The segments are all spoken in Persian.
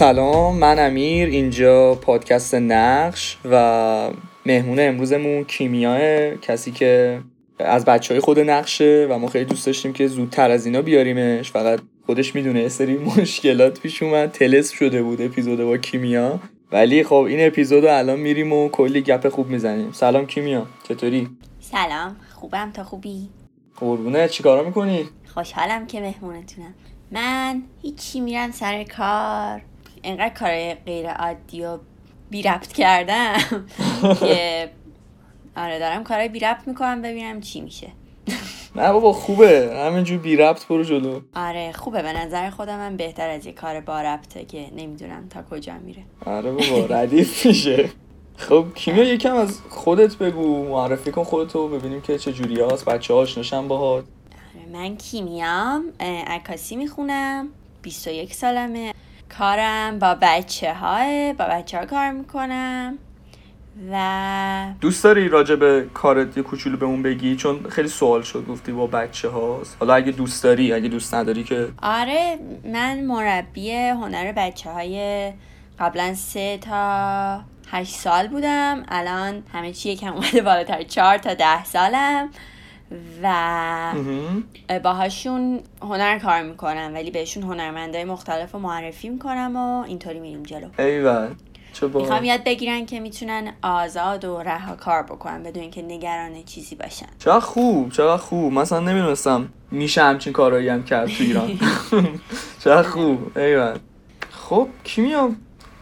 سلام من امیر اینجا پادکست نقش و مهمون امروزمون کیمیاه کسی که از بچه های خود نقشه و ما خیلی دوست داشتیم که زودتر از اینا بیاریمش. فقط خودش می‌دونه سری مشکلات پیش اومد. تلس شده بود اپیزود با کیمیا. ولی خب این اپیزود رو الان میریم و کلی گپ خوب می‌زنیم. سلام کیمیا چطوری؟ سلام خوبم. تا خوبی؟ قربونه چیکارا می‌کنی؟ خوشحالم که مهمونتونم. من هیچی میرم سر کار. انقدر کار غیر عادی و بی ربط کردم که آره دارم کارهای بی ربط می‌کنم ببینم چی میشه. نه بابا خوبه. همینجور بی ربط برو جلو. آره خوبه. به نظر خودم من بهتر از یه کار با ربطه که نمی‌دونم تا کجا میره. آره بابا ردیف میشه. خب کیمیا یکم از خودت بگو. معرفی کن خودتو ببینیم که چه جوری هست بچه آشناشن باهات. آره من کیمیام. عکاسی می‌خونم. 21 سالمه. کارم با بچه های با بچه ها کار می‌کنم و دوست داری راجع به کارت یه کوچولو بهمون بگی؟ چون خیلی سوال شد گفتی با بچه هاست حالا اگه دوست داری اگه دوست نداری که آره من مربی هنر بچه های قبلا سه تا هشت سال بودم. الان همه چی یکم اومده بالاتر. چهار تا ده سالم. و باهاشون هنر کار می‌کنم ولی بهشون هنرمندای مختلف رو معرفی می‌کنم و اینطوری میریم جلو. ایول چه می‌خوام یاد بگیرن که می‌تونن آزاد و رها کار بکنن بدون اینکه نگران چیزی باشن. چقدر خوب چقدر خوب. مثلا نمی‌دونستم میشه همچین کارایی هم کرد تو ایران. چقدر خوب. ایول خب کیمیا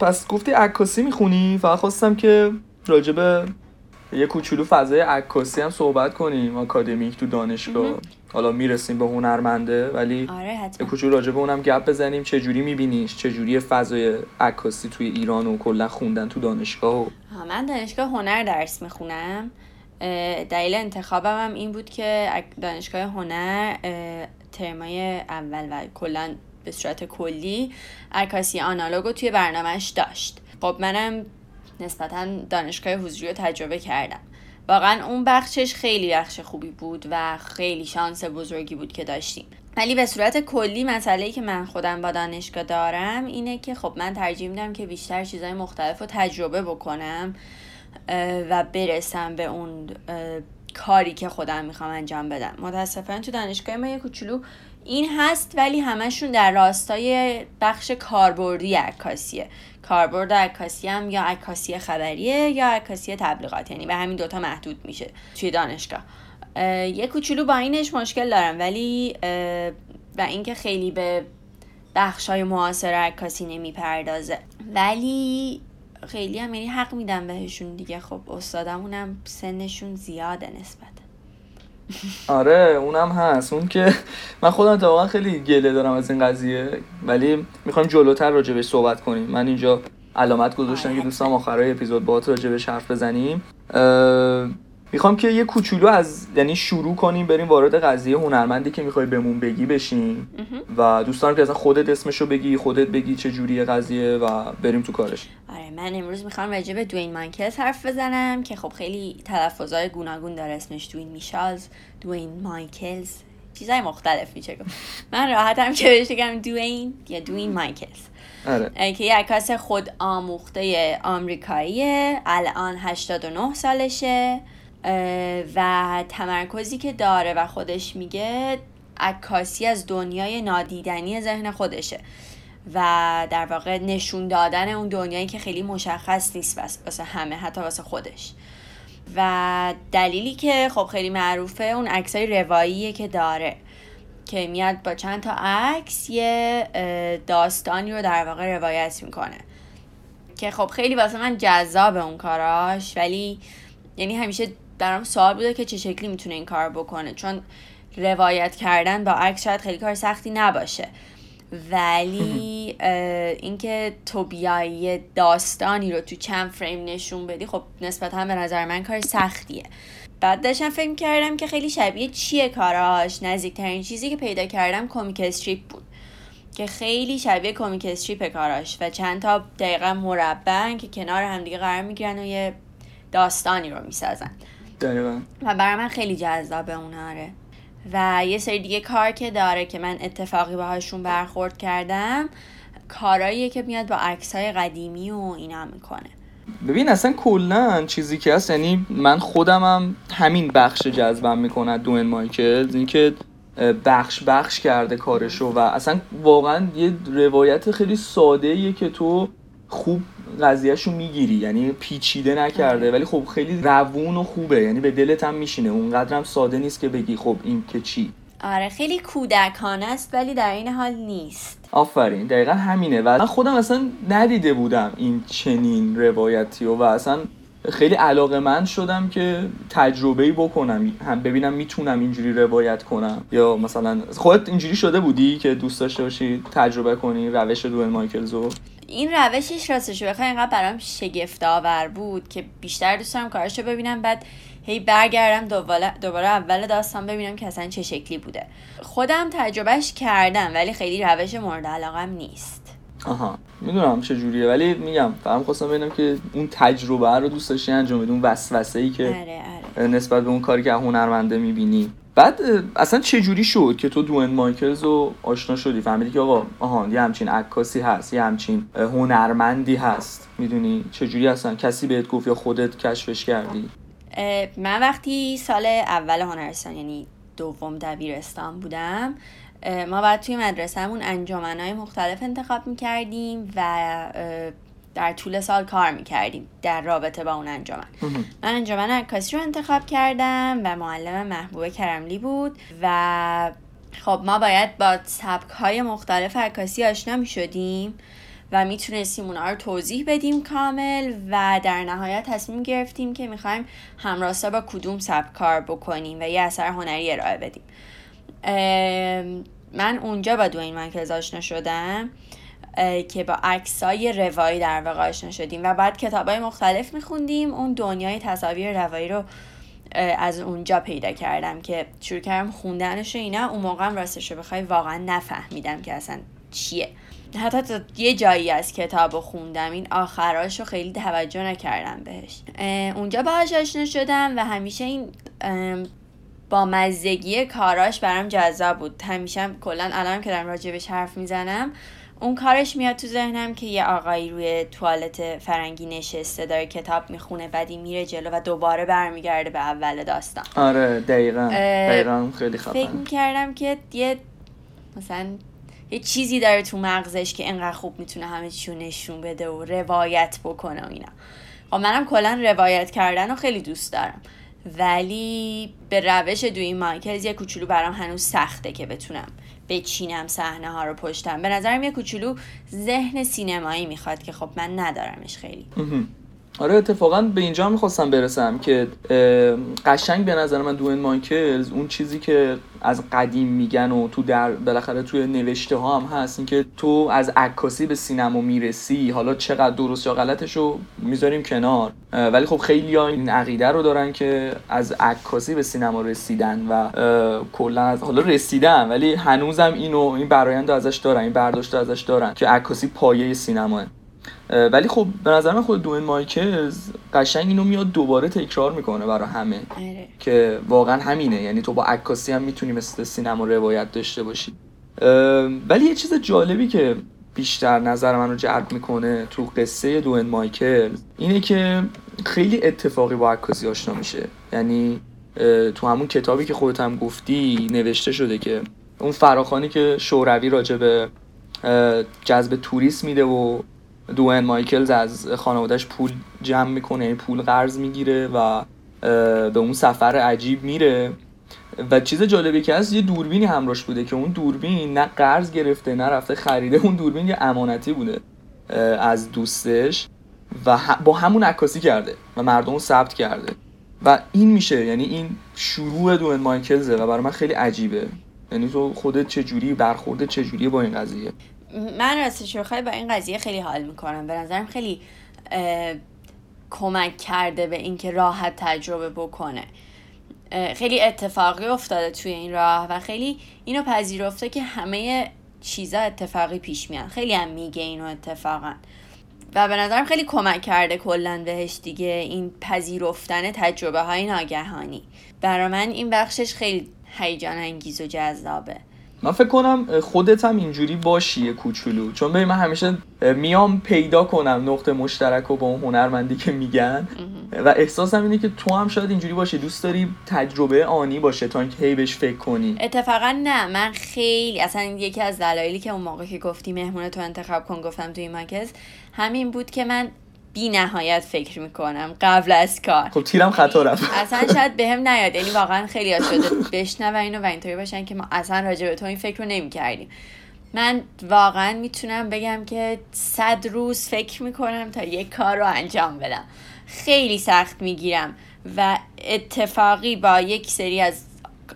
پس گفتی عکاسی می‌خونی؟ فقط خواستم که راجبه یه کوچولو فضای عکاسی هم صحبت کنیم آکادمیک تو دانشگاه. حالا می‌رسیم به هنرمنده ولی آره یه کوچولو راجع به اونم گپ بزنیم چه جوری میبینیش چه جوری فضای عکاسی توی ایران و کلا خوندن تو دانشگاه و... من دانشگاه هنر درس می‌خونم. دلیل انتخابم هم این بود که دانشگاه هنر ترمای اول و کلا به صورت کلی عکاسی آنالوگو توی برنامهش داشت. خب منم نسبتا دانشگاه حضوری رو تجربه کردم. واقعا اون بخشش خیلی بخش خوبی بود و خیلی شانس بزرگی بود که داشتیم. ولی به صورت کلی مسئله که من خودم با دانشگاه دارم اینه که خب من ترجیح میدم که بیشتر چیزهای مختلف رو تجربه بکنم و برسم به اون کاری که خودم می‌خوام انجام بدم. متاسفانه تو دانشگاه ما یه کوچولو این هست ولی همشون در راستای بخش کاربردی عکاسیه. کاربرد عکاسی هم یا عکاسی خبریه یا عکاسی تبلیغات یعنی به همین دوتا محدود میشه توی دانشگاه. یه کوچولو با اینش مشکل دارم ولی و اینکه خیلی به بخش های معاصر عکاسی نمی‌پردازه. ولی خیلی هم یعنی حق میدم بهشون دیگه. خب استادمونم سنشون زیاده نسبت آره اونم هست. اون که من خودم واقعا خیلی گله دارم از این قضیه ولی می‌خوایم جلوتر راجبش صحبت کنیم. من اینجا علامت گذاشتم که دوستان آخرای اپیزود باهات راجبش حرف بزنیم. می‌خوام که یه کوچولو از یعنی شروع کنیم بریم وارد قضیه هنرمندی که می‌خوای بهمون بگی بشیم. و دوستان که اصلا خودت اسمشو بگی خودت بگی چه جوریه قضیه و بریم تو کارش. آره من امروز می‌خوام راجع به دوین مایکلز حرف بزنم که خب خیلی تلفظهای گوناگون داره اسمش دوین میشالز دوین مایکلز چیزای مختلف میشه. من راحتم که بهش بگم دوین یا دوین مایکلز آره. که یه عکاس خود آموخته آمریکاییه الان 89 سالشه. و تمرکزی که داره و خودش میگه عکاسی از دنیای نادیدنی ذهن خودشه و در واقع نشون دادن اون دنیایی که خیلی مشخص نیست واسه همه حتی واسه خودش. و دلیلی که خب خیلی معروفه اون عکسای رواییه که داره که میاد با چند تا عکس یه داستانی رو در واقع روایت می‌کنه. که خب خیلی واسه من جذاب اون کاراش ولی یعنی همیشه برام سوال بوده که چه شکلی می‌تونه این کار بکنه؟ چون روایت کردن با عکس شاید خیلی کار سختی نباشه. ولی اینکه تو بیایی داستانی رو تو چند فریم نشون بدی خب نسبتا به نظر من کار سختیه. بعد داشتم فکر کردم که خیلی شبیه چیه کاراش؟ نزدیکترین چیزی که پیدا کردم کمیک استریپ بود. که خیلی شبیه کمیک استریپ کاراش و چند تا دقیقا مربع که کنار همدیگه قرار می‌گیرن و یه داستانی رو می‌سازن. دقیقا. و برای من خیلی جذابه اوناره و یه سری دیگه کار که داره که من اتفاقی باهاشون برخورد کردم کاراییه که میاد با عکس های قدیمی و اینا می‌کنه. ببین اصلا کلا چیزی که هست یعنی من خودمم همین بخش جذبم می‌کنه دوین مایکل اینکه بخش بخش کرده کارشو و اصلا واقعا یه روایت خیلی ساده ایه که تو خوب قضیهشو می‌گیری یعنی پیچیده نکرده. آره. ولی خب خیلی روون و خوبه یعنی به دلت هم میشینه. اونقدرم ساده نیست که بگی خب این که چی. آره خیلی کودکانه است ولی در این حال نیست. آفرین دقیقا همینه. و من خودم اصلا ندیده بودم این چنین روایتی و, و اصلا خیلی علاقه من شدم که تجربه بکنم. هم ببینم می‌تونم اینجوری روایت کنم. یا مثلا خودت اینجوری شده بودی که دوست داشته باشی تجربه کنی؟ روش دوئل مایکلزو این روشش راستش بخوای اینقدر برام شگفت آور بود که بیشتر دوست دارم کارشو ببینم بعد هی برگردم دوباره, دوباره اول داستان ببینم که اصلا چه شکلی بوده. خودم تجربهش کردم ولی خیلی روش مورد علاقم نیست. آها می‌دونم چه جوریه ولی میگم فهم خواستم ببینم که اون تجربه رو دوست داشتی انجام بدی اون وسوسه ای که آره آره. نسبت به اون کاری که هنرمنده می‌بینی. بعد اصلا چه جوری شد که تو دوئن مایکلز رو آشنا شدی؟ فهمیدی که آقا آها یه همچین عکاسی هست یه همچین هنرمندی هست. می‌دونی؟ چه جوری اصلا کسی بهت گفت یا خودت کشفش کردی؟ من وقتی سال اول هنرستان یعنی دوم دبیرستان بودم ما بعد توی مدرسهمون انجامنهای مختلف انتخاب می‌کردیم و در طول سال کار می‌کردیم در رابطه با اون انجمن. من انجمن عکاسی رو انتخاب کردم و معلم محبوب کرملی بود و خب ما باید با سبک های مختلف عکاسی آشنا می‌شدیم و می‌تونستیم اونها رو توضیح بدیم کامل و در نهایت تصمیم گرفتیم که می‌خوایم همراستا با کدوم سبک کار بکنیم و یه اثر هنری ارائه بدیم. من اونجا با دوین مایکلز آشنا شدم. که با عکسای روایی در واقع آشنا شدیم و بعد کتاب های مختلف میخوندیم. اون دنیای تصاویر روایی رو از اونجا پیدا کردم که شروع کردم خوندنش اینا. اون موقع راستش رو بخوای واقعا نفهمیدم که اصلا چیه. حتی تا یه جایی از کتاب رو خوندم. این آخراش رو خیلی توجه نکردم بهش. اونجا باهاش آشنا شدم و همیشه این با مزدگی کاراش برام جذاب بود. همیشه کلا الان که دارم راجبش حرف می‌زنم اون کارش میاد تو ذهنم که یه آقایی روی توالت فرنگی نشسته داره کتاب می‌خونه بعدی میره جلو و دوباره برمیگرده به اول داستان. آره دقیقا. دقیقا خیلی خفن فکر می‌کردم که یه مثلا یه چیزی داره تو مغزش که انقدر خوب می‌تونه همه چیو نشون بده و روایت بکنه و اینا. خب منم کلا روایت کردن رو خیلی دوست دارم. ولی به روش دوی مایکلز یه کوچولو برام هنوز سخته که بتونم بچینم صحنه ها رو پشتم. به نظرم یه کوچولو ذهن سینمایی می‌خواد که خب من ندارمش خیلی. آره اتفاقا به اینجا می‌خواستم برسم که قشنگ به نظر من دوین مایکلز اون چیزی که از قدیم میگن و تو در بالاخره توی نوشته ها هم هست اینکه تو از عکاسی به سینما می‌رسی حالا چقدر درست یا غلطش رو می‌ذاریم کنار. ولی خب خیلی ها این عقیده رو دارن که از عکاسی به سینما رسیدن و کلا از حالا رسیدن ولی هنوزم اینو این برایند ازش دارن این برداشت ازش دارن که عکاسی پایه سینماه. ولی خب به نظر من خود دوین مایکلز قشنگ اینو میاد دوباره تکرار می‌کنه برای همه. آره. که واقعا همینه. یعنی تو با عکاسی هم می‌تونی مثل سینما روایت داشته باشی. ولی یه چیز جالبی که بیشتر نظر من رو جلب می‌کنه تو قصه دوین مایکل اینه که خیلی اتفاقی با عکاسی آشنا میشه. یعنی تو همون کتابی که خودت هم گفتی نوشته شده که اون فراخانی که شوروی راجع به جذب توریست میده و دوئن مایکلز از خانوادهش پول جمع می‌کنه یعنی پول قرض می‌گیره و به اون سفر عجیب میره. و چیز جالبی که هست یه دوربینی همراش بوده که اون دوربین نه قرض گرفته نه رفته خریده. اون دوربین یه امانتی بوده از دوستش و با همون عکاسی کرده و مردم ثبت کرده. و این میشه یعنی این شروع دوئن مایکلزه و برای من خیلی عجیبه. یعنی تو خودت چجوری برخورده چجوری با این قضیه؟ من راستش بخوای با این قضیه خیلی حال می‌کنم. به نظرم خیلی کمک کرده به اینکه راحت تجربه بکنه. خیلی اتفاقی افتاده توی این راه و خیلی اینو پذیرفته که همه چیزا اتفاقی پیش میان خیلی هم میگه اینو اتفاقا. و به نظرم خیلی کمک کرده کلا بهش دیگه این پذیرفتن تجربه های ناگهانی. برای من این بخشش خیلی هیجان انگیز و جذابه. من فکر کنم خودت هم اینجوری باشی یه کوچولو. چون ببین من همیشه میام پیدا کنم نقطه مشترک و با اون هنرمندی که میگن. و احساسم اینه که تو هم شاید اینجوری باشی. دوست داری تجربه آنی باشه تا اینکه هی بهش فکر کنی. اتفاقا نه من خیلی اصلا یکی از دلایلی که اون موقع که گفتی مهمون تو انتخاب کن گفتم توی ماکز همین بود که من بی نهایت فکر می‌کنم قبل از کار. خب تیرم خطا رفت. اصلا شاید به هم نیاد. یعنی واقعا خیلی ها شده بشنون اینو و اینطوری باشن که ما اصلا راجع به تو این فکر رو نمی‌کردیم. من واقعا می‌تونم بگم که صد روز فکر می‌کنم تا یک کار رو انجام بدم. خیلی سخت می‌گیرم و اتفاقی با یک سری از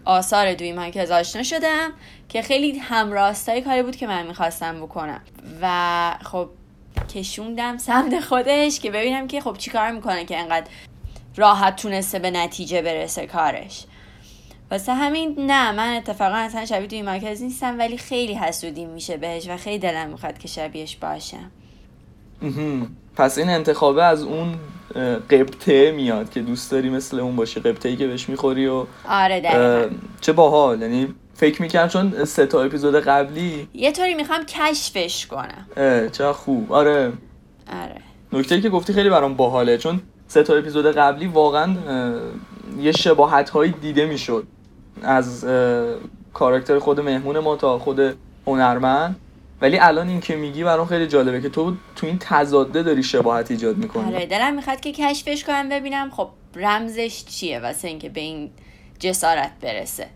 آثار دوی مایکز آشنا شدم که خیلی همراستای کاری بود که من می‌خواستم بکنم. و خب کشوندم سمت خودش که ببینم که خب چیکار می‌کنه که انقدر راحت تونسته به نتیجه برسه کارش. واسه همین نه من اتفاقا اصلا شبیه توی مرکز نیستم ولی خیلی حسودی میشه بهش و خیلی دلم می‌خواد که شبیهش باشم. پس این انتخابه از اون قبطه میاد که دوست داری مثل اون باشه قبطه ای که بهش می‌خوری و آره چه باحال. یعنی فکر می‌کنم چون سه تا اپیزود قبلی یه طوری می‌خوام کشفش کنم. چه خوب. آره. آره. نکته که گفتی خیلی برام باحاله چون سه تا اپیزود قبلی واقعا یه شباهت هایی دیده می‌شد. از کاراکتر خود مهمون ما تا خود هنرمند. ولی الان این که میگی برام خیلی جالبه که تو تو این تضاده داری شباهت ایجاد می‌کنی. آره دلم می‌خواد که کشفش کنم ببینم خب رمزش چیه واسه اینکه به این جسارت برسه.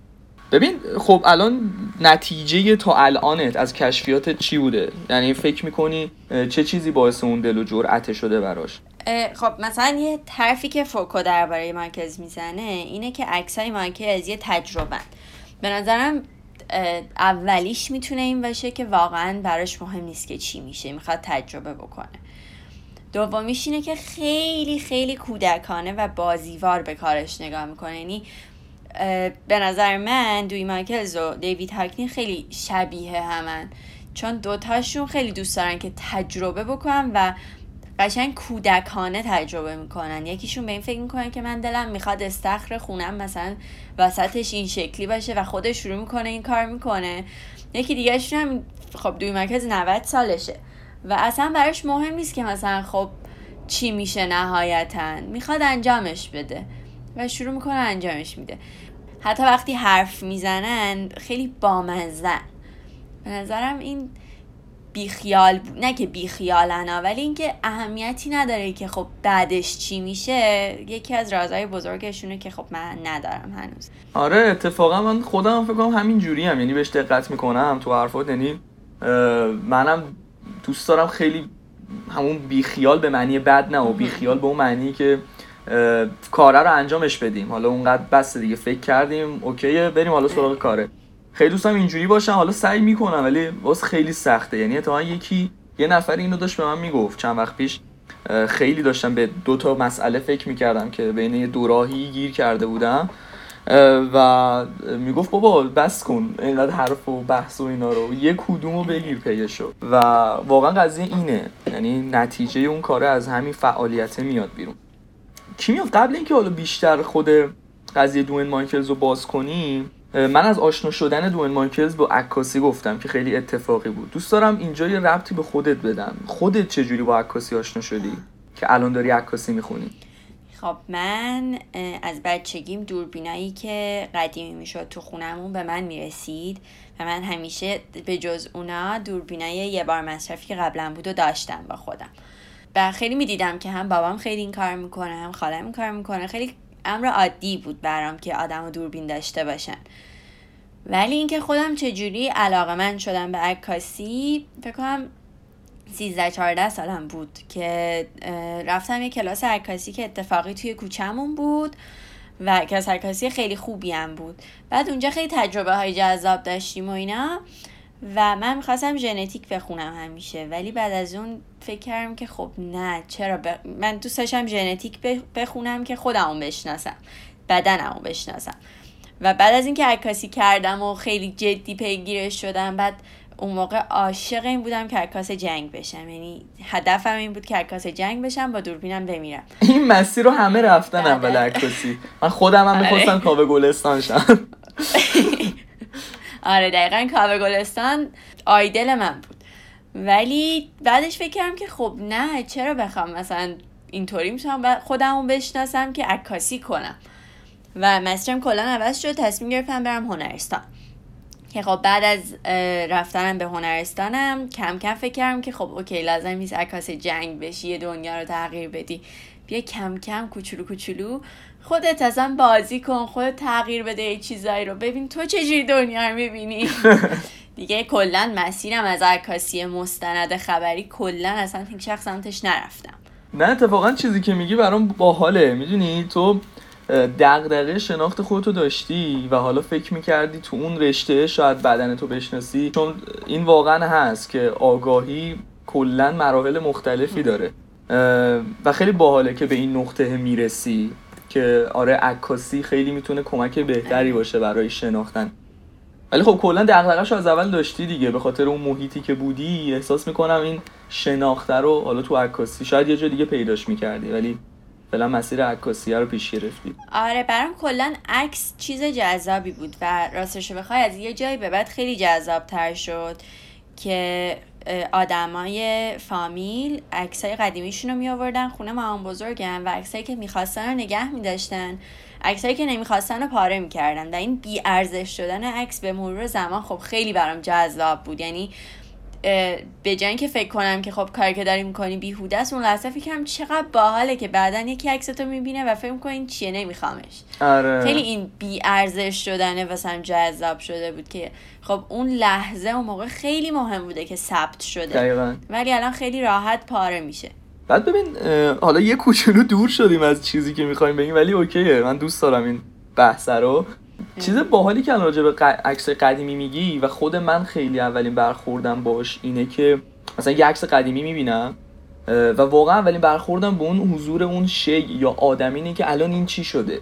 ببین خب الان نتیجه تا الانت از کشفیات چی بوده؟ یعنی فکر می‌کنی چه چیزی باعث اون دل و جرأت شده براش؟ خب مثلا یه طرفی که فوکو درباره مارکز می‌زنه اینه که عکسای مارکز یه تجربه به نظرم اولیش می‌تونه این باشه که واقعا براش مهم نیست که چی میشه می‌خواد تجربه بکنه. دومیش اینه که خیلی خیلی کودکانه و بازیوار به کارش نگاه می‌کنه. یعنی به نظر من دوی مایکلز و دیوید هاکنی خیلی شبیه همن. چون دوتاشون خیلی دوست دارن که تجربه بکنن و قشنگ کودکانه تجربه می‌کنن. یکیشون به این فکر می‌کنه که من دلم می‌خواد استخر خونم مثلا وسطش این شکلی باشه و خودش شروع می‌کنه این کار می‌کنه. یکی دیگهشون هم خب دوی مرکز 90 سالشه و اصلا براش مهم نیست که مثلا خب چی میشه نهایتا. می‌خواد انجامش بده و شروع می‌کنه انجامش میده. حتی وقتی حرف می‌زنن خیلی بامزن به نظرم این بیخیال بود نه که بیخیالن ولی اینکه اهمیتی نداره که خب بعدش چی میشه. یکی از رازهای بزرگشونه که خب من ندارم هنوز. آره اتفاقا من خودم فکر کنم همین جوری هم یعنی بهش دقت می‌کنم تو حرفات. یعنی منم دوست دارم خیلی همون بیخیال به معنی بد نه و بیخیال به اون معنی که کاره رو انجامش بدیم. حالا اونقدر بس دیگه فکر کردیم اوکیه بریم حالا سراغ کاره. خیلی دوستم اینجوری باشم حالا سعی می‌کنم ولی باز خیلی سخته. یعنی اتفاقا یکی یه نفر اینو داشت به من می‌گفت چند وقت پیش. خیلی داشتم به دو تا مسئله فکر می‌کردم که بین یه دوراهی گیر کرده بودم. و می‌گفت بابا بس کن اینقدر حرف و بحث و اینا رو. یه کدومو بگیر پیشو. و واقعا قضیه اینه. یعنی نتیجه اون کاره از همین فعالیت میاد بیرون. کی میاد قبل اینکه حالا بیشتر خود قضیه دوین مایکلز رو باز کنیم من از آشنا شدن دوین مایکلز با عکاسی گفتم که خیلی اتفاقی بود. دوست دارم اینجا یه ربطی به خودت بدم. خودت چجوری با عکاسی آشنا شدی که الان داری عکاسی می‌خونی؟ خب من از بچگیم دوربینایی که قدیمی می‌شد تو خونمون به من می‌رسید و من همیشه به جز اونا دوربینای یه بار مصرفی که قبلا بود داشتم با خودم. و خیلی می‌دیدم که هم بابام خیلی این کار می‌کنه هم خالم این کار می‌کنه. خیلی امر عادی بود برام که آدم و دوربین داشته باشن. ولی اینکه خودم چجوری علاقه من شدم به عکاسی فکر کنم 13 14 سالم بود که رفتم یه کلاس عکاسی که اتفاقی توی کوچمون بود و کلاس عکاسی خیلی خوبی هم بود. بعد اونجا خیلی تجربه های جذاب داشتیم و اینا. و من می‌خواستم ژنتیک بخونم همیشه ولی بعد از اون فکر کردم که خب نه چرا؟ من دوست داشتم ژنتیک بخونم که خودمو بشناسم بدنمو بشناسم. و بعد از اینکه عکاسی کردم و خیلی جدی پیگیرش شدم بعد اون موقع عاشق این بودم که عکاس جنگ بشم. یعنی هدفم این بود که عکاس جنگ بشم با دوربینم بمیرم. این مسیر رو همه رفتن. اول عکاسی. من خودم هم می‌خواستم کاوه گلستان شم. آره دقیقا کاوه گلستان آیدل من بود. ولی بعدش فکر کردم که خب نه چرا بخوام مثلا اینطوری می‌تونم خودمو بشناسم که عکاسی کنم. و مسیرم کلا عوض شد تصمیم گرفتم برم هنرستان. که خب بعد از رفتنم به هنرستانم کم کم فکر کردم که خب اوکی لازم نیست عکاس جنگ بشی یه دنیا رو تغییر بدی. بیا کم کم کوچولو کوچولو خودت اصلا بازی کن خودت تغییر بده یه چیزایی رو. ببین تو چجوری دنیا رو می‌بینی؟ دیگه کلا مسیرم از عکاسی مستند خبری کلا اصلا هیچ شخص سمتش نرفتم. نه اتفاقا چیزی که میگی برام باحاله. می‌دونی؟ تو دغدغه شناخت خودتو داشتی و حالا فکر می‌کردی تو اون رشته شاید بدن تو بشناسی. چون این واقعا هست که آگاهی کلا مراحل مختلفی داره. و خیلی باحاله که به این نقطه می‌رسی. که آره عکاسی خیلی می‌تونه کمک بهتری باشه برای شناختن. ولی خب کلا دغدغه‌شو از اول داشتی دیگه. به خاطر اون محیطی که بودی احساس می‌کنم این شناخته رو حالا تو عکاسی شاید یه جا دیگه پیداش می‌کردی ولی فعلا مسیر عکاسی رو پیش گرفتی. آره برام کلا عکس چیز جذابی بود و راستش بخوای از یه جایی به بعد خیلی جذاب تر شد که آدمای فامیل عکسای قدیمیشون رو می آوردن خونه مامان بزرگم و عکسایی که می‌خواستن رو نگه میداشتن. عکسایی که نمی‌خواستن رو پاره می‌کردن. و این بی ارزش شدن عکس به مرور زمان خب خیلی برام جذاب بود. یعنی به جای که فکر کنم که خب کاری که داری می‌کنی بیهوده است اون لحظه فکرم چقدر باحاله که بعدا یکی عکستو می‌بینه و فکر می‌کنه این چیه نمیخوامش. آره. خیلی این بی ارزش شدنه واسم جذاب شده بود که خب اون لحظه اون موقع خیلی مهم بوده که ثبت شده. دقیقا. ولی الان خیلی راحت پاره میشه. بعد ببین حالا یه کوچولو دور شدیم از چیزی که می‌خوایم بگیم ولی اوکیه. من دوست دارم این بحث رو. چیز باحالی که راجع به عکس قدیمی میگی و خود من خیلی اولین برخوردم باش اینه که مثلا یه عکس قدیمی می‌بینم و واقعا اولین برخوردم به اون حضور اون شی یا آدمینه که الان این چی شده.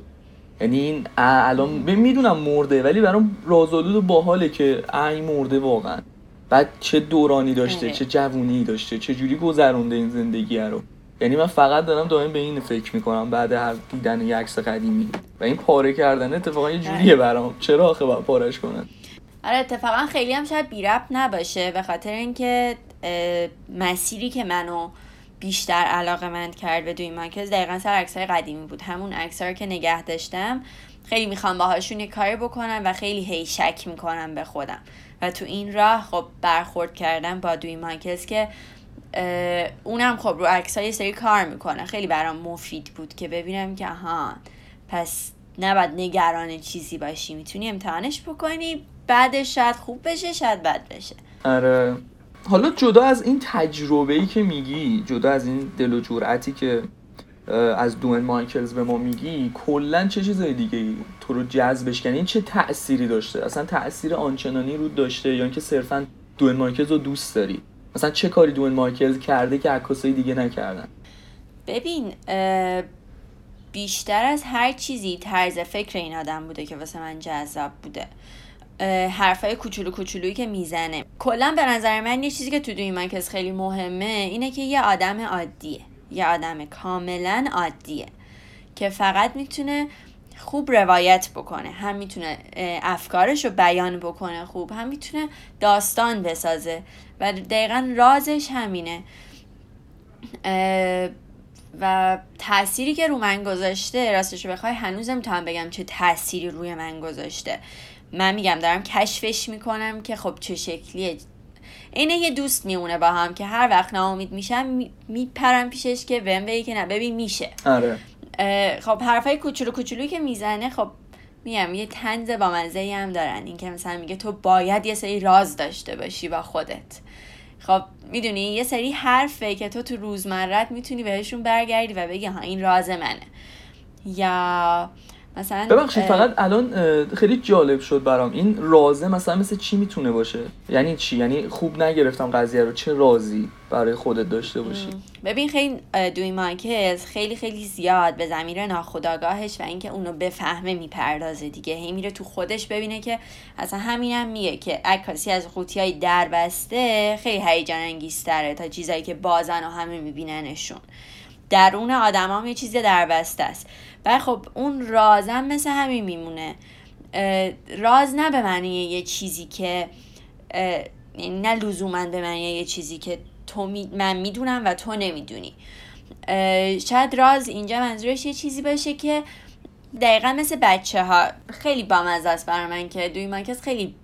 یعنی این الان می‌دونم مرده ولی برام رازآلود و باحاله که این مرده واقعا. بعد چه دورانی داشته چه جوونی داشته چه جوری گذرونده این زندگی رو. یعنی من فقط دارم دائم به این فکر می‌کنم بعد هر دیدن یه عکس قدیمی و این پاره کردن اتفاقا یه جوریه برام. چرا آخه باید پارش کنن؟ آره اتفاقا خیلی هم شاید بی نباشه به خاطر اینکه مسیری که منو بیشتر علاقه مند کرد به دوی مارکز دقیقا سر عکسای قدیمی بود. همون عکس‌ها که نگه داشتم خیلی می‌خوام باهاشون یه کاری بکنم و خیلی هی شک می‌کنم به خودم. و تو این راه خب برخورد کردم با دوی مایکلز که اونم خب رو عکس های سری کار می‌کنه. خیلی برام مفید بود که ببینم که آها پس نباید نگران چیزی باشی. می‌تونی امتحانش بکنی بعدش شاید خوب بشه شاید بد بشه. آره. حالا جدا از این تجربه ای که میگی جدا از این دل و جرعتی که از دوئن مایکلز به ما میگی کلا چه چیزای دیگه ای تو رو جذبش کنی چه تأثیری داشته؟ اصلا تاثیر آنچنانی رو داشته یا اینکه صرفا دوئن مایکلز رو دوست داری؟ مثلا چه کاری دوئن مایکلز کرده که عکاسای دیگه نکردن؟ ببین بیشتر از هر چیزی طرز فکر این آدم بوده که واسه من جذاب بوده. حرفای کوچولو کوچولویی که می‌زنه. کلا به نظر من یه چیزی که تو دوی مایکلز خیلی مهمه اینه که یه آدم عادیه. یه آدم کاملا عادیه. که فقط می‌تونه خوب روایت بکنه هم می‌تونه افکارش رو بیان بکنه خوب هم می‌تونه داستان بسازه و دقیقا رازش همینه. و تأثیری که رو من گذاشته راستش بخوای هنوز نمی‌تونم بگم چه تأثیری روی من گذاشته. من میگم دارم کشفش می‌کنم که خب چه شکلیه. اینه یه دوست میمونه با هم که هر وقت ناامید میشم میپرم پیشش که بهم بگی که نه ببین میشه. آره. خب حرفای کوچولو کوچولویی که می‌زنه خب میگم یه تنز با مزه هم دارن. این که مثلا میگه تو باید یه سری راز داشته باشی با خودت. خب می‌دونی یه سری حرفه که تو تو روزمرت می‌تونی بهشون برگردی و بگی ها این راز منه. یا مثلا ببخشید فقط الان خیلی جالب شد برام. این رازه مثلا مثل چی می‌تونه باشه؟ یعنی چی؟ یعنی خوب نگرفتم قضیه رو. چه رازی برای خودت داشته باشی؟ ببین خیلی دوی مایکلز خیلی خیلی زیاد به زمیر ناخداگاهش و اینکه اونو بفهمه می‌پردازه دیگه. هی میره تو خودش ببینه که اصلا همینم میگه که عکاسی از قوطی های در بسته خیلی هیجان انگیزتره تا چیزایی که بازن و همه میبیننشون. درون آدم هم یه چیز در بسته است. و خب اون رازم مثل همین میمونه. راز نه به معنی یه چیزی که یعنی نه لزوما به معنی یه چیزی که تو می من می‌دونم و تو نمی‌دونی. شاید راز اینجا منظورش یه چیزی باشه که دقیقا مثل بچه ها خیلی بامزه است برای من که دوی مارکس خیلی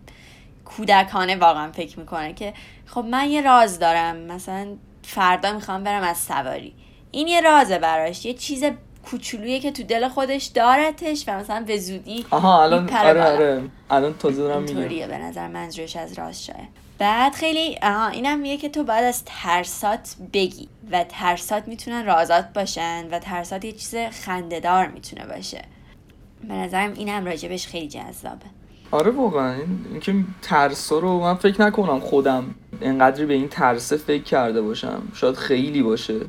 کودکانه واقعا فکر می‌کنه که خب من یه راز دارم. مثلا فردا می‌خوام برم از سواری. این یه رازه براش. یه چیز کوچولویی که تو دل خودش دارتش و مثلا به زودی آها الان آره آره. الان تازه دارم میگم. به نظر منظورش از راز شده. بعد خیلی آها اینم میگه که تو باید از ترسات بگی و ترسات می‌تونن رازات باشن و ترسات یه چیز خندهدار می‌تونه باشه. به نظرم اینم راجبش خیلی جذابه. آره واقعا. این اینکه ترسا رو من فکر نکنم خودم انقدری به این ترسه فکر کرده باشم. شاید خیلی باشه.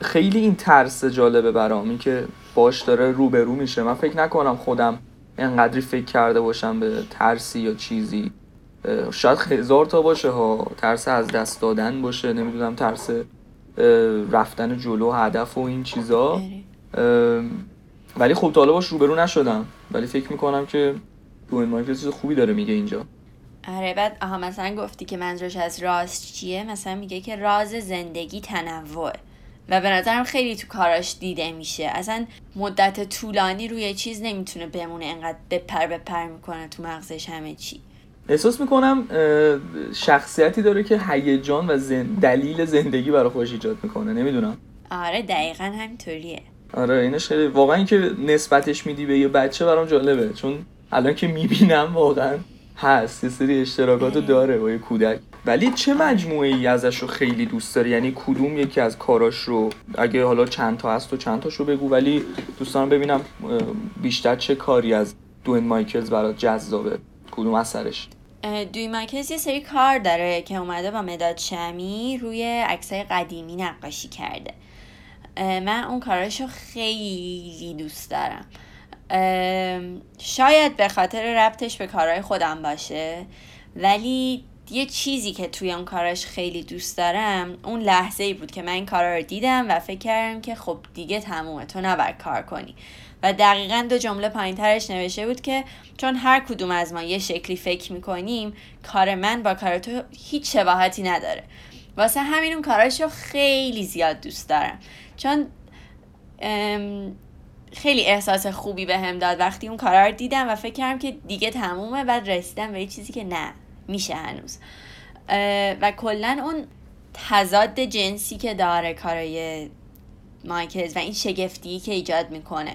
خیلی این ترس جالبه برام این که باش داره روبرو میشه. من فکر نکنم خودم انقدری فکر کرده باشم به ترسی یا چیزی. شاید هزار تا باشه ها. ترس از دست دادن باشه نمی‌دونم ترس رفتن جلو هدف و این چیزا. آره. ولی خب تا باش روبرو نشدم. ولی فکر می‌کنم که دوین مایکل چیز خوبی داره میگه اینجا. آره بعد آها مثلا گفتی که منظورش از راز چیه؟ مثلا میگه که راز زندگی تنوع. و به نظرم خیلی تو کاراش دیده میشه. اصلا مدت طولانی روی چیز نمی‌تونه بمونه انقدر بپر بپر می‌کنه تو مغزش همه چی. احساس می‌کنم شخصیتی داره که هیجان و دلیل زندگی برای خودش ایجاد می‌کنه نمی‌دونم. آره دقیقا همینطوریه. آره اینش خیلی واقعا اینکه نسبتش میدی به یه بچه برام جالبه چون الان که می‌بینم واقعا هست یه سری اشتراکاتو داره با یه کودک. ولی چه مجموعه ای ازش رو خیلی دوست داری؟ یعنی کدوم یکی از کاراش رو؟ اگه حالا چند تا هست و چند تاشو بگو ولی دوستان ببینم بیشتر چه کاری از دوین مایکلز برات جذابه؟ کدوم اثرش؟ دوی مایکلز یه سری کار داره که اومده با مداد شمی روی عکسای قدیمی نقاشی کرده. من اون کاراشو خیلی دوست دارم. شاید به خاطر ربطش به کارهای خودم باشه ولی یه چیزی که توی اون کاراش خیلی دوست دارم اون لحظه ای بود که من این کارا رو دیدم و فکر کردم که خب دیگه تمومه تو نباید کار کنی. و دقیقا دو جمله پایین ترش نوشته بود که چون هر کدوم از ما یه شکلی فکر می‌کنیم کار من با کار تو هیچ شباهتی نداره. واسه همین اون کاراشو خیلی زیاد دوست دارم. چون خیلی احساس خوبی به هم داد وقتی اون کارا رو دیدم و فکر کردم که دیگه تمومه بعد رسیدم به یه چیزی که نه. میشه هنوز. و کلا اون تضاد جنسی که داره کارای مایکلز و این شگفتی که ایجاد می‌کنه.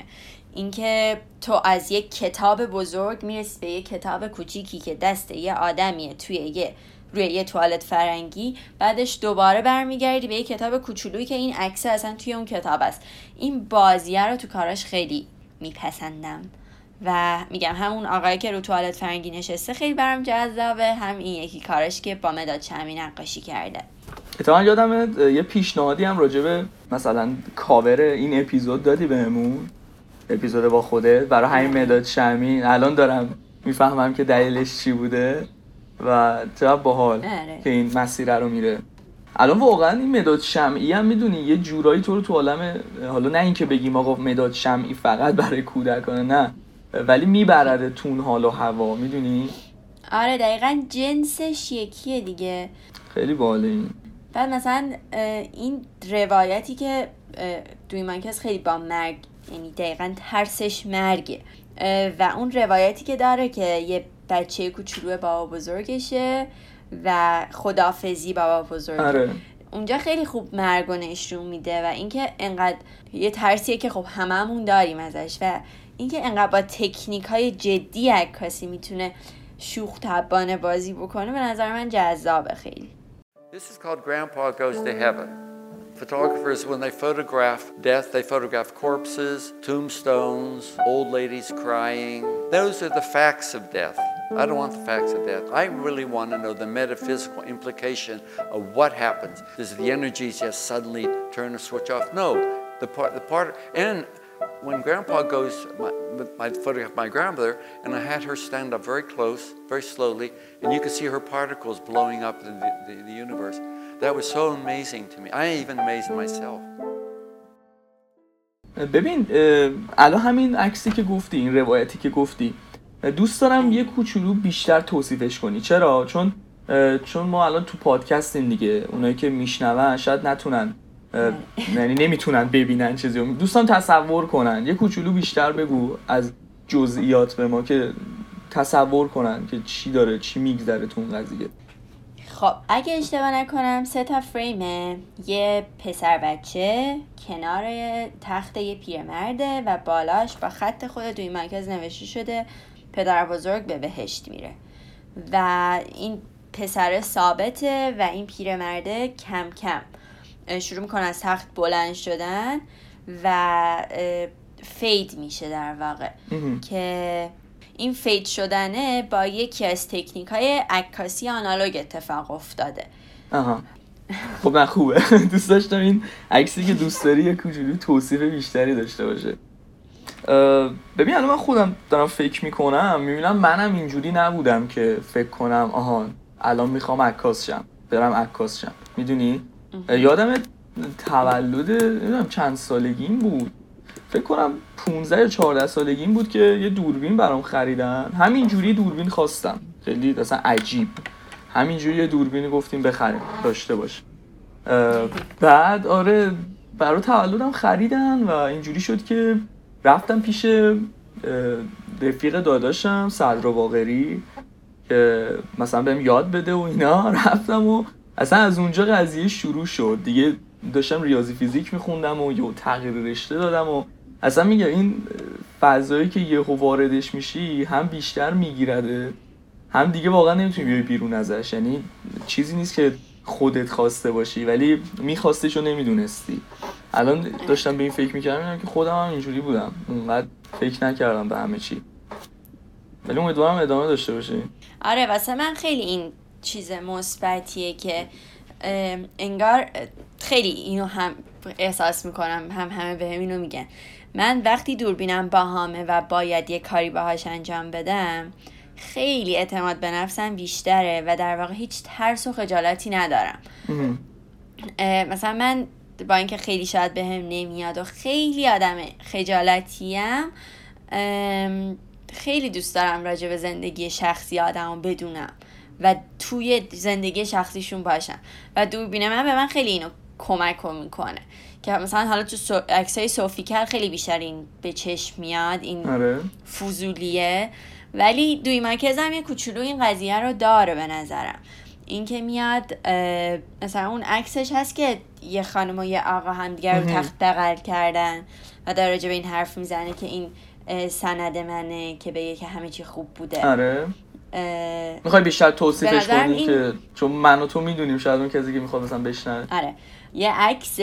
اینکه تو از یک کتاب بزرگ می‌رسی به یک کتاب کوچیکی که دست یه آدمیه توی یه روی یه توالت فرنگی بعدش دوباره برمیگردی به یه کتاب کوچولویی که این عکس اصلا توی اون کتاب است. این بازیه رو تو کاراش خیلی میپسندم. و میگم همون آقایی که رو توالت فرنگی نشسته خیلی برام جذابه. هم این یکی کارش که با مداد چمی نقاشی کرده. اتفاقا یادم یه پیشنهادی هم راجبه مثلا کاور این اپیزود دادی بهمون؟ اپیزود با خوده. برای همین مداد شمی الان دارم می‌فهمم که دلیلش چی بوده و چقدر باحال آره. که این مسیر رو میره. الان واقعا این مداد شمعی هم می‌دونی یه جورایی تو رو تو عالم حالا نه اینکه بگیم آقا مداد شمعی فقط برای کودکانه نه. ولی میبرده تون حال و هوا می‌دونی؟ آره دقیقا جنسش یکیه دیگه. خیلی باله این. بعد مثلا این روایتی که دوی مانکس خیلی با مرگ یعنی دقیقا ترسش مرگه. و اون روایتی که داره که یه بچه کوچولو بابا بزرگشه و خدافزی بابا بزرگ. آره. اونجا خیلی خوب مرگ و نشون میده و اینکه انقدر یه ترسیه که خب هممون داریم ازش و اینکه انقدر با تکنیک های جدی عکاسی میتونه شوخ تبانه بازی بکنه به نظر من جذابه خیلی This is called Grandpa Goes to Heaven. Photographers, when they photograph death, they photograph corpses, tombstones, old ladies crying. Those are the facts of death. I don't want the facts of death. I really want to know the metaphysical implication of what happens. Does the energies just suddenly turn a switch off? No. The part, the part, and when Grandpa goes, my, I photographed my grandmother, and I had her stand up very close, very slowly, and you could see her particles blowing up in the, the, the universe. That was so amazing to me. I even amazed myself. ببین الان همین عکسی که گفتی این روایتی که گفتی دوست دارم یه کوچولو بیشتر توصیفش کنی چرا چون چون ما الان تو پادکستیم دیگه اونایی که میشنون شاید نتونن یعنی نمی‌تونن ببینن چیزی دوستان تصور کنن. یه کوچولو بیشتر بگو از جزئیات به ما که تصور کنن که چی داره چی میگذره تو اون قضیه. خب اگه اشتباه نکنم سه تا فریمه یه پسر بچه کنار تخت یه پیرمرده و بالاش با خط خود دوی مرکز نوشته شده پدر بزرگ به بهشت میره. و این پسر ثابته و این پیرمرده کم کم شروع می‌کنه از تخت بلند شدن و فید میشه در واقع. که این فید شدنه با یکی از تکنیک های عکاسی آنالوگ اتفاق افتاده. آها. خب نه خوبه. دوست داشتم این عکسی که دوست داری یه کوچولو توصیف بیشتری داشته باشه. ببین الان من خودم دارم فکر می‌کنم می‌بینم منم اینجوری نبودم که فکر کنم آها الان می‌خوام عکاس شم برم عکاس شم. می‌دونی؟ یادم تولد نمی‌دونم چند سالگیم بود. فکر کنم 15 یا 14 سالگیم بود که یه دوربین برام خریدن. همینجوری دوربین خواستم. خیلی اصلا عجیب. همینجوری یه دوربینی گفتیم بخریم داشته باش بعد آره برای تولدم خریدن و اینجوری شد که رفتم پیش رفیق داداشم صدر باقری که مثلا بهم یاد بده و اینا. رفتم و اصلا از اونجا قضیه شروع شد. دیگه داشتم ریاضی فیزیک میخوندم و یه تغییر رشته دادم و اصلا میگه این فضایی که یهو واردش میشی هم بیشتر میگیرده هم دیگه واقعا نمی‌تونی بیای بیرون ازش. یعنی چیزی نیست که خودت خواسته باشی ولی میخواستش و نمی‌دونستی. الان داشتم به این فکر می‌کردم که خودم هم اینجوری بودم. اونقدر فکر نکردم به همه چی. ولی امیدوارم ادامه داشته باشه آره واسه من خیلی این چیز مثبتیه که انگار خیلی اینو هم احساس می‌کنم هم همه به اینو میگن. من وقتی دوربینم باهامه و باید یه کاری باهاش انجام بدم خیلی اعتماد به نفسم بیشتره و در واقع هیچ ترس و خجالتی ندارم. مثلا من با اینکه خیلی شاید به هم نمیاد و خیلی آدم خجالتیم خیلی دوست دارم راجع به زندگی شخصی آدم بدونم. و توی زندگی شخصیشون باشم و دوربین من به من خیلی اینو کمک می‌کنه. که مثلا حالا تو. عکسای صوفیکر خیلی بیشتر این به چشم میاد این آره. فضولیه. ولی دوی مرکز هم یه کوچولو این قضیه رو داره به نظرم. این که میاد مثلا اون عکسش هست که یه خانم و یه آقا هم دیگر رو تخت بغل کردن و در به این حرف می‌زنه که این سند منه که بگه که همه چی خوب بوده. آره. می‌خوای بیشتر توصیفش کنی این... که چون من و تو می‌دونیم شاید اون کسی که می‌خواد مثلا بشنوه. آره. یه عکس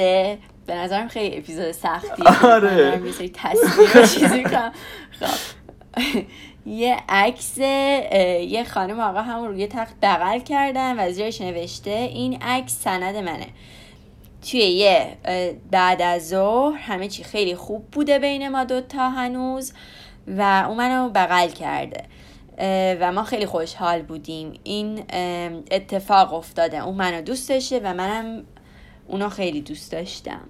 به نظرم خیلی اپیزود سختی. آره. تصویر چیزی کنم خب. یه عکس یه خانم آقا همون روی تخت بغل کردن و زیرش نوشته این عکس سند منه. توی یه بعد از ظهر همه چی خیلی خوب بوده بین ما دوتا هنوز و اون منو بغل کرده. و ما خیلی خوشحال بودیم. این اتفاق افتاده. اون منو دوست داشته و منم اونو خیلی دوست داشتم.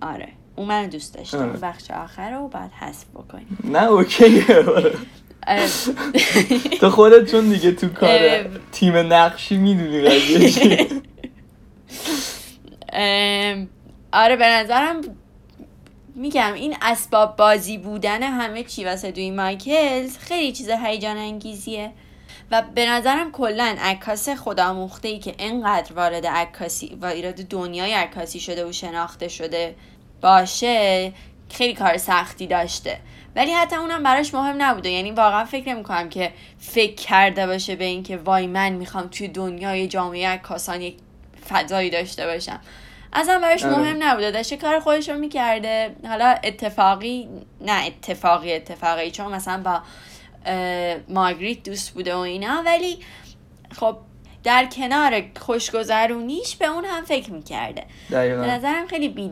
آره. اون منو دوست داشتم آره. بخش آخر رو باید حذف بکنیم. نه اوکیه تو خودت چون دیگه تو کار تیم نقشی می‌دونی قضیه آره به نظرم میگم این اسباب بازی بودن همه چی واسه دوی مایکلز خیلی چیز هیجان انگیزیه. و به نظرم کلا عکاس خودآموخته ای که انقدر وارد عکاسی و ایراد دنیای عکاسی شده و شناخته شده باشه خیلی کار سختی داشته. ولی حتی اونم براش مهم نبوده. یعنی واقعا فکر نمی کنم که فکر کرده باشه به اینکه وای من می‌خوام توی دنیای جامعه عکاسان یک فضایی داشته باشم. اصلا براش آره. مهم نبوده. داشته کار خودش رو می‌کرده. حالا اتفاقی نه اتفاقی اتفاقی چون مثلا با مارگریت دوست بوده و اینا. ولی خب در کنار خوشگذرونیش به اون هم فکر می‌کرده. به نظرم خیلی بی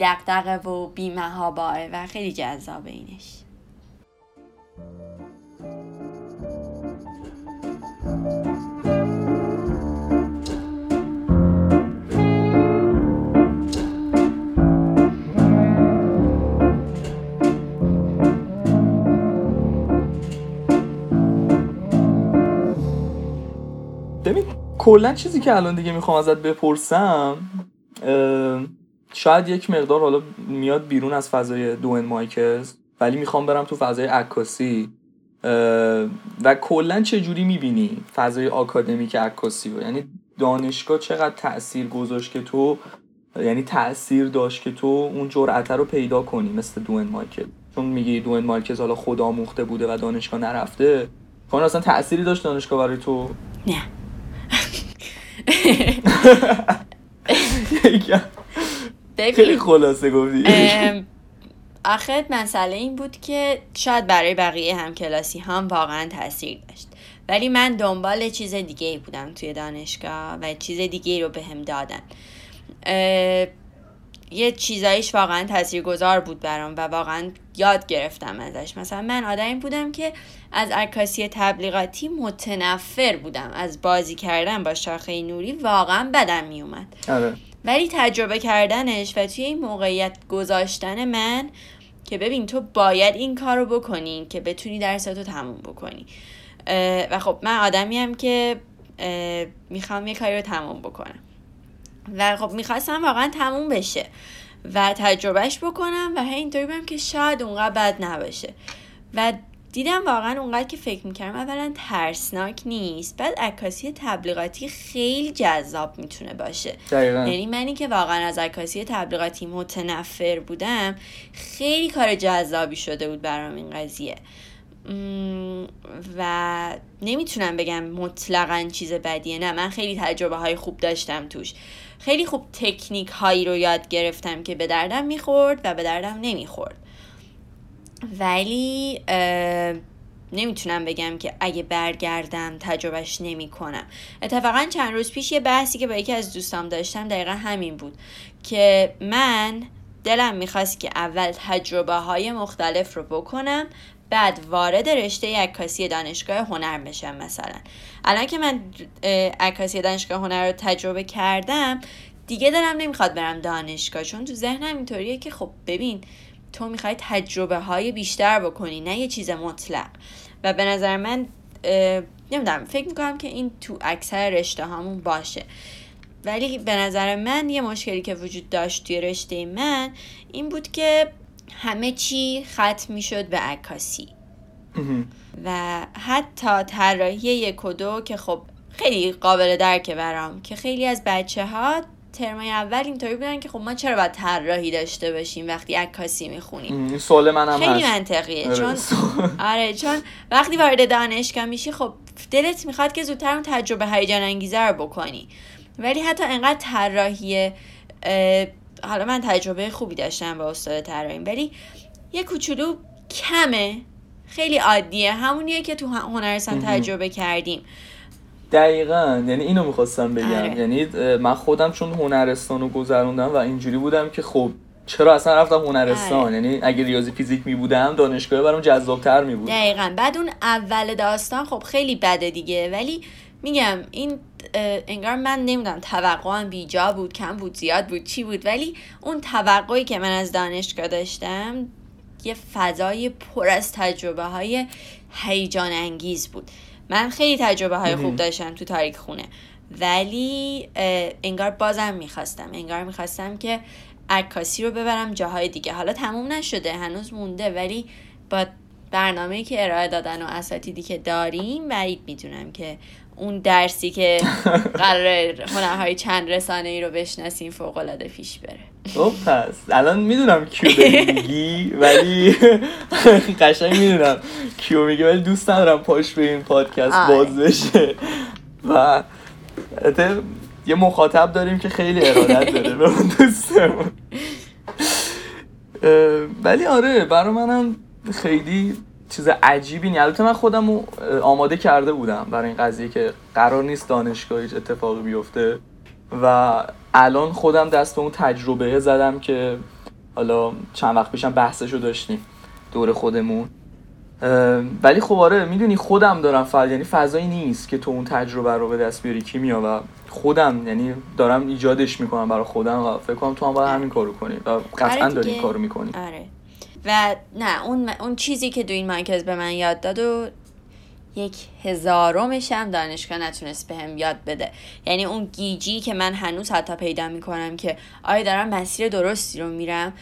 و بی و خیلی جذاب اینش. کلا چیزی که الان دیگه می‌خوام ازت بپرسم شاید یک مقدار حالا میاد بیرون از فضای دوئن مایکلز ولی می‌خوام برم تو فضای عکاسی. و کلا چه جوری می‌بینی فضای آکادمیک عکاسی رو؟ یعنی دانشگاه چقدر تاثیر گذاشت که تو یعنی تاثیر داشت که تو اون جرأت رو پیدا کنی مثل دوئن مایکل؟ چون میگی دوئن مایکل حالا خدا مخته بوده و دانشگاه نرفته. خب اصلا تأثیری داشت دانشگاه برای تو؟ نه. خیلی خلاصه گفتی. آخر مسئله این بود که شاید برای بقیه هم کلاسی هم واقعا تاثیر داشت. ولی من دنبال چیز دیگه ای بودم توی دانشگاه و چیز دیگه ای رو بهم هم دادن یه چیزایش واقعا تاثیرگذار بود برام و واقعا یاد گرفتم ازش. مثلا من آدمی بودم که از عکاسی تبلیغاتی متنفر بودم. از بازی کردن با شاخه نوری واقعا بدم میومد. آره. ولی تجربه کردنش و توی این موقعیت گذاشتن من که ببین تو باید این کار رو بکنی که بتونی درستو تموم بکنی. و خب من آدمی هم که می‌خوام یه کاری رو تموم بکنم. و خب می‌خواستم واقعا تموم بشه. و تجربهش بکنم و اینطوری بودم که شاید اونقدر بد نباشه. و دیدم واقعا اونقدر که فکر می‌کردم اولا ترسناک نیست بعد عکاسی تبلیغاتی خیلی جذاب می‌تونه باشه. یعنی منی که واقعا از عکاسی تبلیغاتی متنفر بودم خیلی کار جذابی شده بود برام این قضیه. و نمی‌تونم بگم مطلقا چیز بدیه نه من خیلی تجربه های خوب داشتم توش. خیلی خوب تکنیک هایی رو یاد گرفتم که به دردم می‌خورد و به دردم نمی‌خورد. ولی نمی‌تونم بگم که اگه برگردم تجربهش نمی کنم اتفاقا چند روز پیش یه بحثی که با یکی از دوستام داشتم دقیقا همین بود که من دلم می‌خواست که اول تجربه های مختلف رو بکنم بعد وارد رشته عکاسی دانشگاه هنر بشم مثلا. الان که من عکاسی دانشگاه هنر رو تجربه کردم دیگه دلم نمی‌خواد برم دانشگاه چون تو ذهنم اینطوریه که خب ببین تو می‌خوای تجربه های بیشتر بکنی نه یه چیز مطلق. و به نظر من نمی‌دونم فکر می‌کنم که این تو اکثر رشته هامون باشه. ولی به نظر من یه مشکلی که وجود داشت توی رشته من این بود که همه چی ختم می‌شد به عکاسی. و حتی طراحی یک و دو که خب خیلی قابل درکه برام که خیلی از بچه ها ترمای اول اینطوری بودن که خب ما چرا باید طراحی داشته باشیم وقتی عکاسی می‌خونیم؟ سوال منم خیلی منطقیه. آره. چون آره چون وقتی وارد دانشگاه میشی خب دلت می‌خواد که زودتر اون تجربه هیجان انگیزه رو بکنی. ولی حتی انقدر طراحی حالا من تجربه خوبی داشتم با استاد طراحی ولی یه کوچولو کمه. خیلی عادیه. همونیه که تو هنرستان تجربه کردیم. دقیقا. یعنی اینو می‌خواستم بگم. آره. یعنی من خودم چون هنرستان رو گذروندم و اینجوری بودم که خب چرا اصلا رفتم هنرستان؟ آره. یعنی اگه ریاضی فیزیک می بودم دانشگاه برام جذابتر می بود دقیقا. بعد اون اول داستان خب خیلی بده دیگه. ولی میگم این انگار من نمی‌دونم توقعم بیجا بود کم بود زیاد بود چی بود. ولی اون توقعی که من از دانشگاه داشتم یه فضای پر از تجربه های هیجان انگیز بود. من خیلی تجربه های خوب داشتم تو تاریک خونه. ولی انگار بازم می‌خواستم. انگار می‌خواستم که عکاسی رو ببرم جاهای دیگه. حالا تموم نشده هنوز مونده ولی با برنامه که ارائه دادن و اساتیدی که داریم بعید می‌دونم که اون درسی که قرار هنرهای چند رسانه ای رو بشناسیم فوق العاده پیش بره. خب پس. الان می‌دونم کیو میگی ولی قشنگ می‌دونم کیو میگی ولی دوست ندارم پاش به این پادکست آره. باز بشه. و یه مخاطب داریم که خیلی ارادت داره به اون دوستمون. ولی آره برای منم خیلی چیز عجیبی نیست. البته من خودم رو آماده کرده بودم برای این قضیه که قرار نیست دانشگاه هیچ اتفاقی بیفته. و الان خودم دست به اون تجربه زدم که حالا چند وقت پیشم بحثشو داشتیم دور خودمون. ولی خب آره می‌دونی خودم دارم فعال یعنی فضایی نیست که تو اون تجربه رو به دست بیاری. کیمیا و خودم یعنی دارم ایجادش می‌کنم برای خودم و فکر کنم تو هم باید همین کارو کنی و قطعا آره داری این کارو می‌کنی. آره. و نه اون, اون چیزی که دو این مرکز به من یاد داد و یک هزارمش هم دانشگاه نتونست بهم هم یاد بده. یعنی اون گیجی که من هنوز حتی پیدا می‌کنم که آیا دارم مسیر درستی رو میرم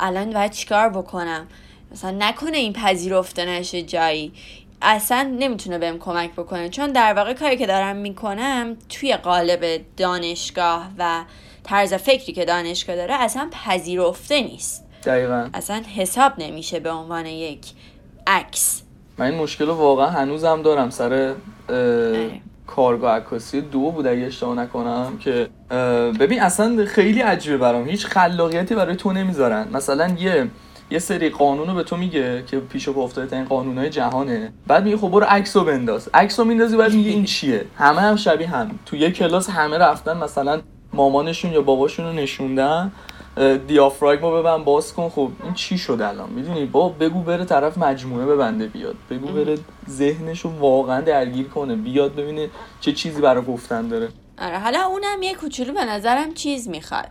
الان باید چیکار بکنم؟ مثلا نکنه این پذیرفته نشه جایی. اصلا نمی‌تونه بهم کمک بکنه. چون در واقع کاری که دارم می‌کنم توی قالب دانشگاه و طرز فکری که دانشگاه داره اصلا پذیرفته نیست. دقیقا. اصلا حساب نمیشه به عنوان یک عکس. من این مشکل رو واقعا هنوزم دارم. سر آره. کارگاه عکاسی دو بود اگه اشتباه نکنم که ببین اصلا خیلی عجیبه برام. هیچ خلاقیتی برای تو نمی‌ذارن. مثلا یه یه سری قانون رو به تو میگه که پیش پا افتاده این قانونهای جهانه. بعد میگه خب برو عکس رو بنداز. عکس رو میندازی بعد میگه این چیه؟ همه هم شبیه هم. تو یه کلاس همه رفتن مثلا مامانشون یا باباشون رو نشوندن. دیافراگمو ببن باز کن. خب این چی شد الان؟ می‌دونی؟ با بگو بره طرف مجموعه ببنده بیاد. بگو بره ذهنشو واقعا درگیر کنه. بیاد ببینه چه چیزی برای گفتن داره. آره حالا اونم یه کوچولو به نظرم چیز می‌خواد.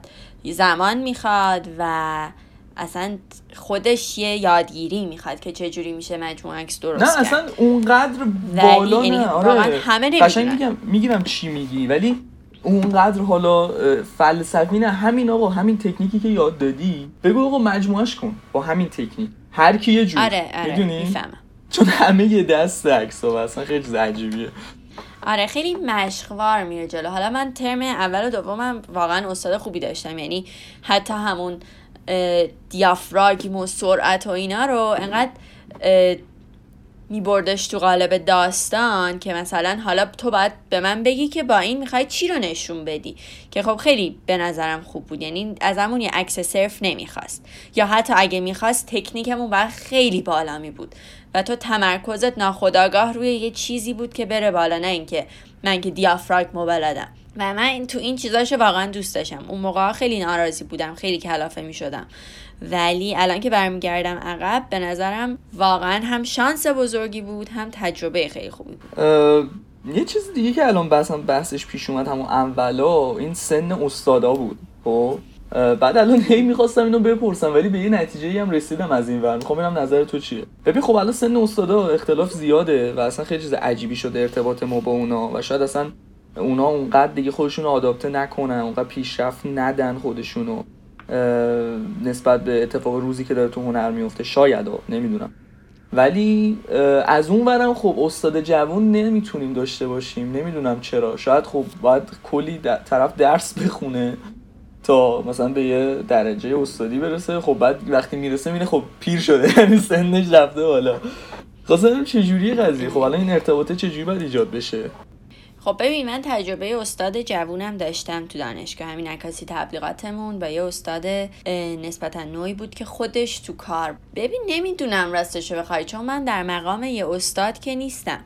زمان می‌خواد و اصلا خودش یه یادگیری می‌خواد که چجوری میشه مجموعه عکس درست نه اصلا اونقدر بالا نه. یعنی آره همه میگم می‌گیرم چی میگی ولی اونقدر حالا فلسفی نه همین آقا همین تکنیکی که یاد دادی بگو آقا مجموعش کن. با همین تکنیک. هر کی یه جور آره آره می‌دونی؟ چون همه یه دست عکس اصلا خیلی عجیبیه آره خیلی مشقوار میره جلو. حالا من ترم اول و دومم واقعا استاد خوبی داشتم. یعنی حتی همون دیافراگم و سرعت و اینا رو انقدر میبردش تو قالب داستان که مثلا حالا تو باید به من بگی که با این می‌خوای چی رو نشون بدی؟ که خب خیلی به نظرم خوب بود. یعنی از همون یه عکس صرف نمی‌خواست. یا حتی اگه می‌خواست تکنیکمون باید خیلی بالا می بود و تو تمرکزت ناخداگاه روی یه چیزی بود که بره بالا نه اینکه من که دیافراگمو بلدم و من تو این چیزاشو واقعا دوست داشتم. اون موقع خیلی ناراضی بودم. خیلی کلافه می شدم ولی الان که برمیگردم عقب به نظرم واقعا هم شانس بزرگی بود هم تجربه خیلی خوبی بود. یه چیز دیگه که الان بحثم بحثش پیش اومد همون اولا این سن استادا بود خب؟ بعد الان هی می‌خواستم اینو بپرسم ولی به یه نتیجه هم رسیدم از این ور. می‌خوام ببینم نظر تو چیه. ببین خب الان سن استادا اختلاف زیاده و اصلا خیلی چیز عجیبی شده ارتباط ما با اونا و شاید اصلا اونا اونقدر دیگه خودشون آداپته نکنن اونقدر پیشرفت ندن خودشونو. نسبت به اتفاق روزی که داره تو هنر میفته شاید نمی‌دونم. ولی از اون برم خب استاد جوان نمی‌تونیم داشته باشیم. نمی‌دونم چرا. شاید خب باید کلی طرف درس بخونه تا مثلا به یه درجه استادی برسه. خب بعد وقتی می‌رسه میره خب پیر شده. یعنی سنش رفته بالا. خواستم چجوری قضیه. خب الان این ارتباطه چجوری باید ایجاد بشه؟ خب ببین من تجربه استاد جوونم داشتم تو دانشگاه همین عکاسی تبلیغاتمون با یه استاد نسبتا نوعی بود که خودش تو کار. ببین نمی‌دونم راستشو بخوای چون من در مقام یه استاد که نیستم.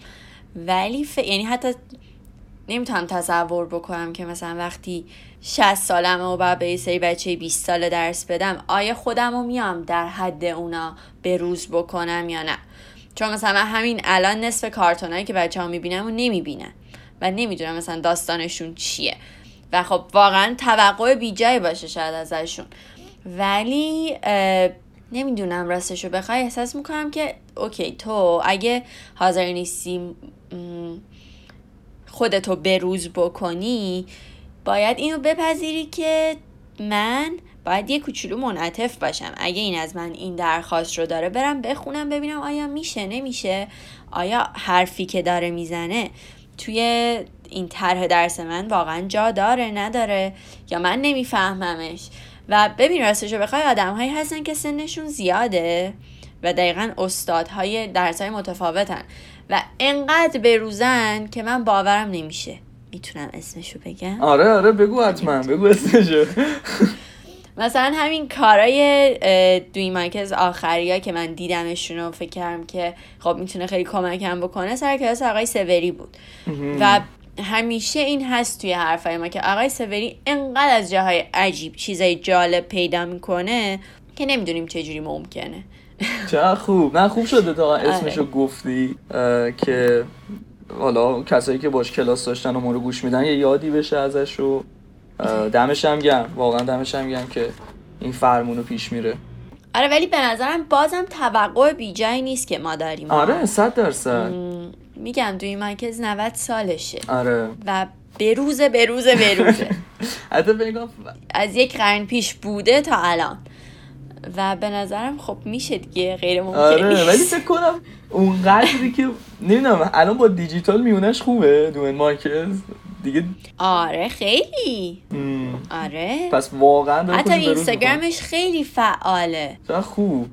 ولی ف... یعنی حتی نمی‌تونم تصور بکنم که مثلا وقتی 60 سالمه و بعد به یه سری بچه 20 ساله درس بدم آیا خودم رو میام در حد اونا به روز بکنم یا نه؟ چون مثلا همین الان نصف کارتونایی که بچه ها می‌بینم و نمی‌بینن و نمی‌دونم مثلا داستانشون چیه. و خب واقعا توقع بیجای باشه شاید ازشون. ولی نمی‌دونم راستشو بخوای احساس می‌کنم که اوکی تو اگه حاضر نیستی خودتو بروز بکنی باید اینو بپذیری که من باید یه کوچولو منعطف باشم. اگه این از من این درخواست رو داره برم بخونم ببینم آیا میشه نمیشه آیا حرفی که داره می‌زنه توی این طرح درس من واقعا جا داره نداره یا من نمیفهممش. و ببین راستش رو بخوای آدم هایی هستن که سنشون زیاده و دقیقا استادهای درس های متفاوتن. و انقدر بروزن که من باورم نمیشه. می‌تونم اسمشو بگم؟ آره آره بگو حتما بگو اسمشو. مثلا همین کارای دوی مایکز آخری ها که من دیدمشون رو فکر کردم که خب می‌تونه خیلی کمکم بکنه سر کلاس آقای سوری بود. و همیشه این هست توی حرفای ما که آقای سوری انقدر از جاهای عجیب چیزای جالب پیدا می‌کنه که نمی‌دونیم چجوری ممکنه. چه خوب. نه خوب شده تا آره. اسمشو گفتی که حالا کسایی که باش کلاس داشتن و ما رو گوش میدن یه یادی بشه ازش و دمش هم گرم. واقعا دمش هم گرم که این فرمونو پیش میره. آره ولی به نظرم بازم توقع بیجایی نیست که ما داریم. آره صد درصد. میگم دوی مایکز 90 سالشه. آره. و بروزه بروزه بروزه حتی بگم از یک قرن پیش بوده تا الان. و به نظرم خب میشه دیگه غیر ممکن آره ولی فکر کنم اون قدری که نمی‌دونم الان با دیجیتال میونش خوبه دومن مایکز دیگه؟ آره خیلی. مم. آره. پس واقعا حتی اینستاگرامش خیلی فعاله. خوب.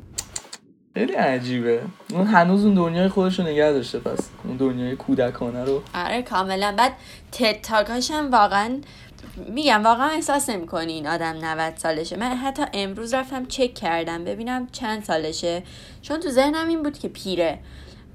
خیلی عجیبه. اون هنوز اون دنیای خودش رو نگه داشته پس. اون دنیای کودکانه رو. آره کاملا. بعد تد تاکاش هم واقعا میگم واقعا احساس نمی‌کنی این آدم 90 سالشه. من حتی امروز رفتم چک کردم ببینم چند سالشه. چون تو ذهنم این بود که پیره.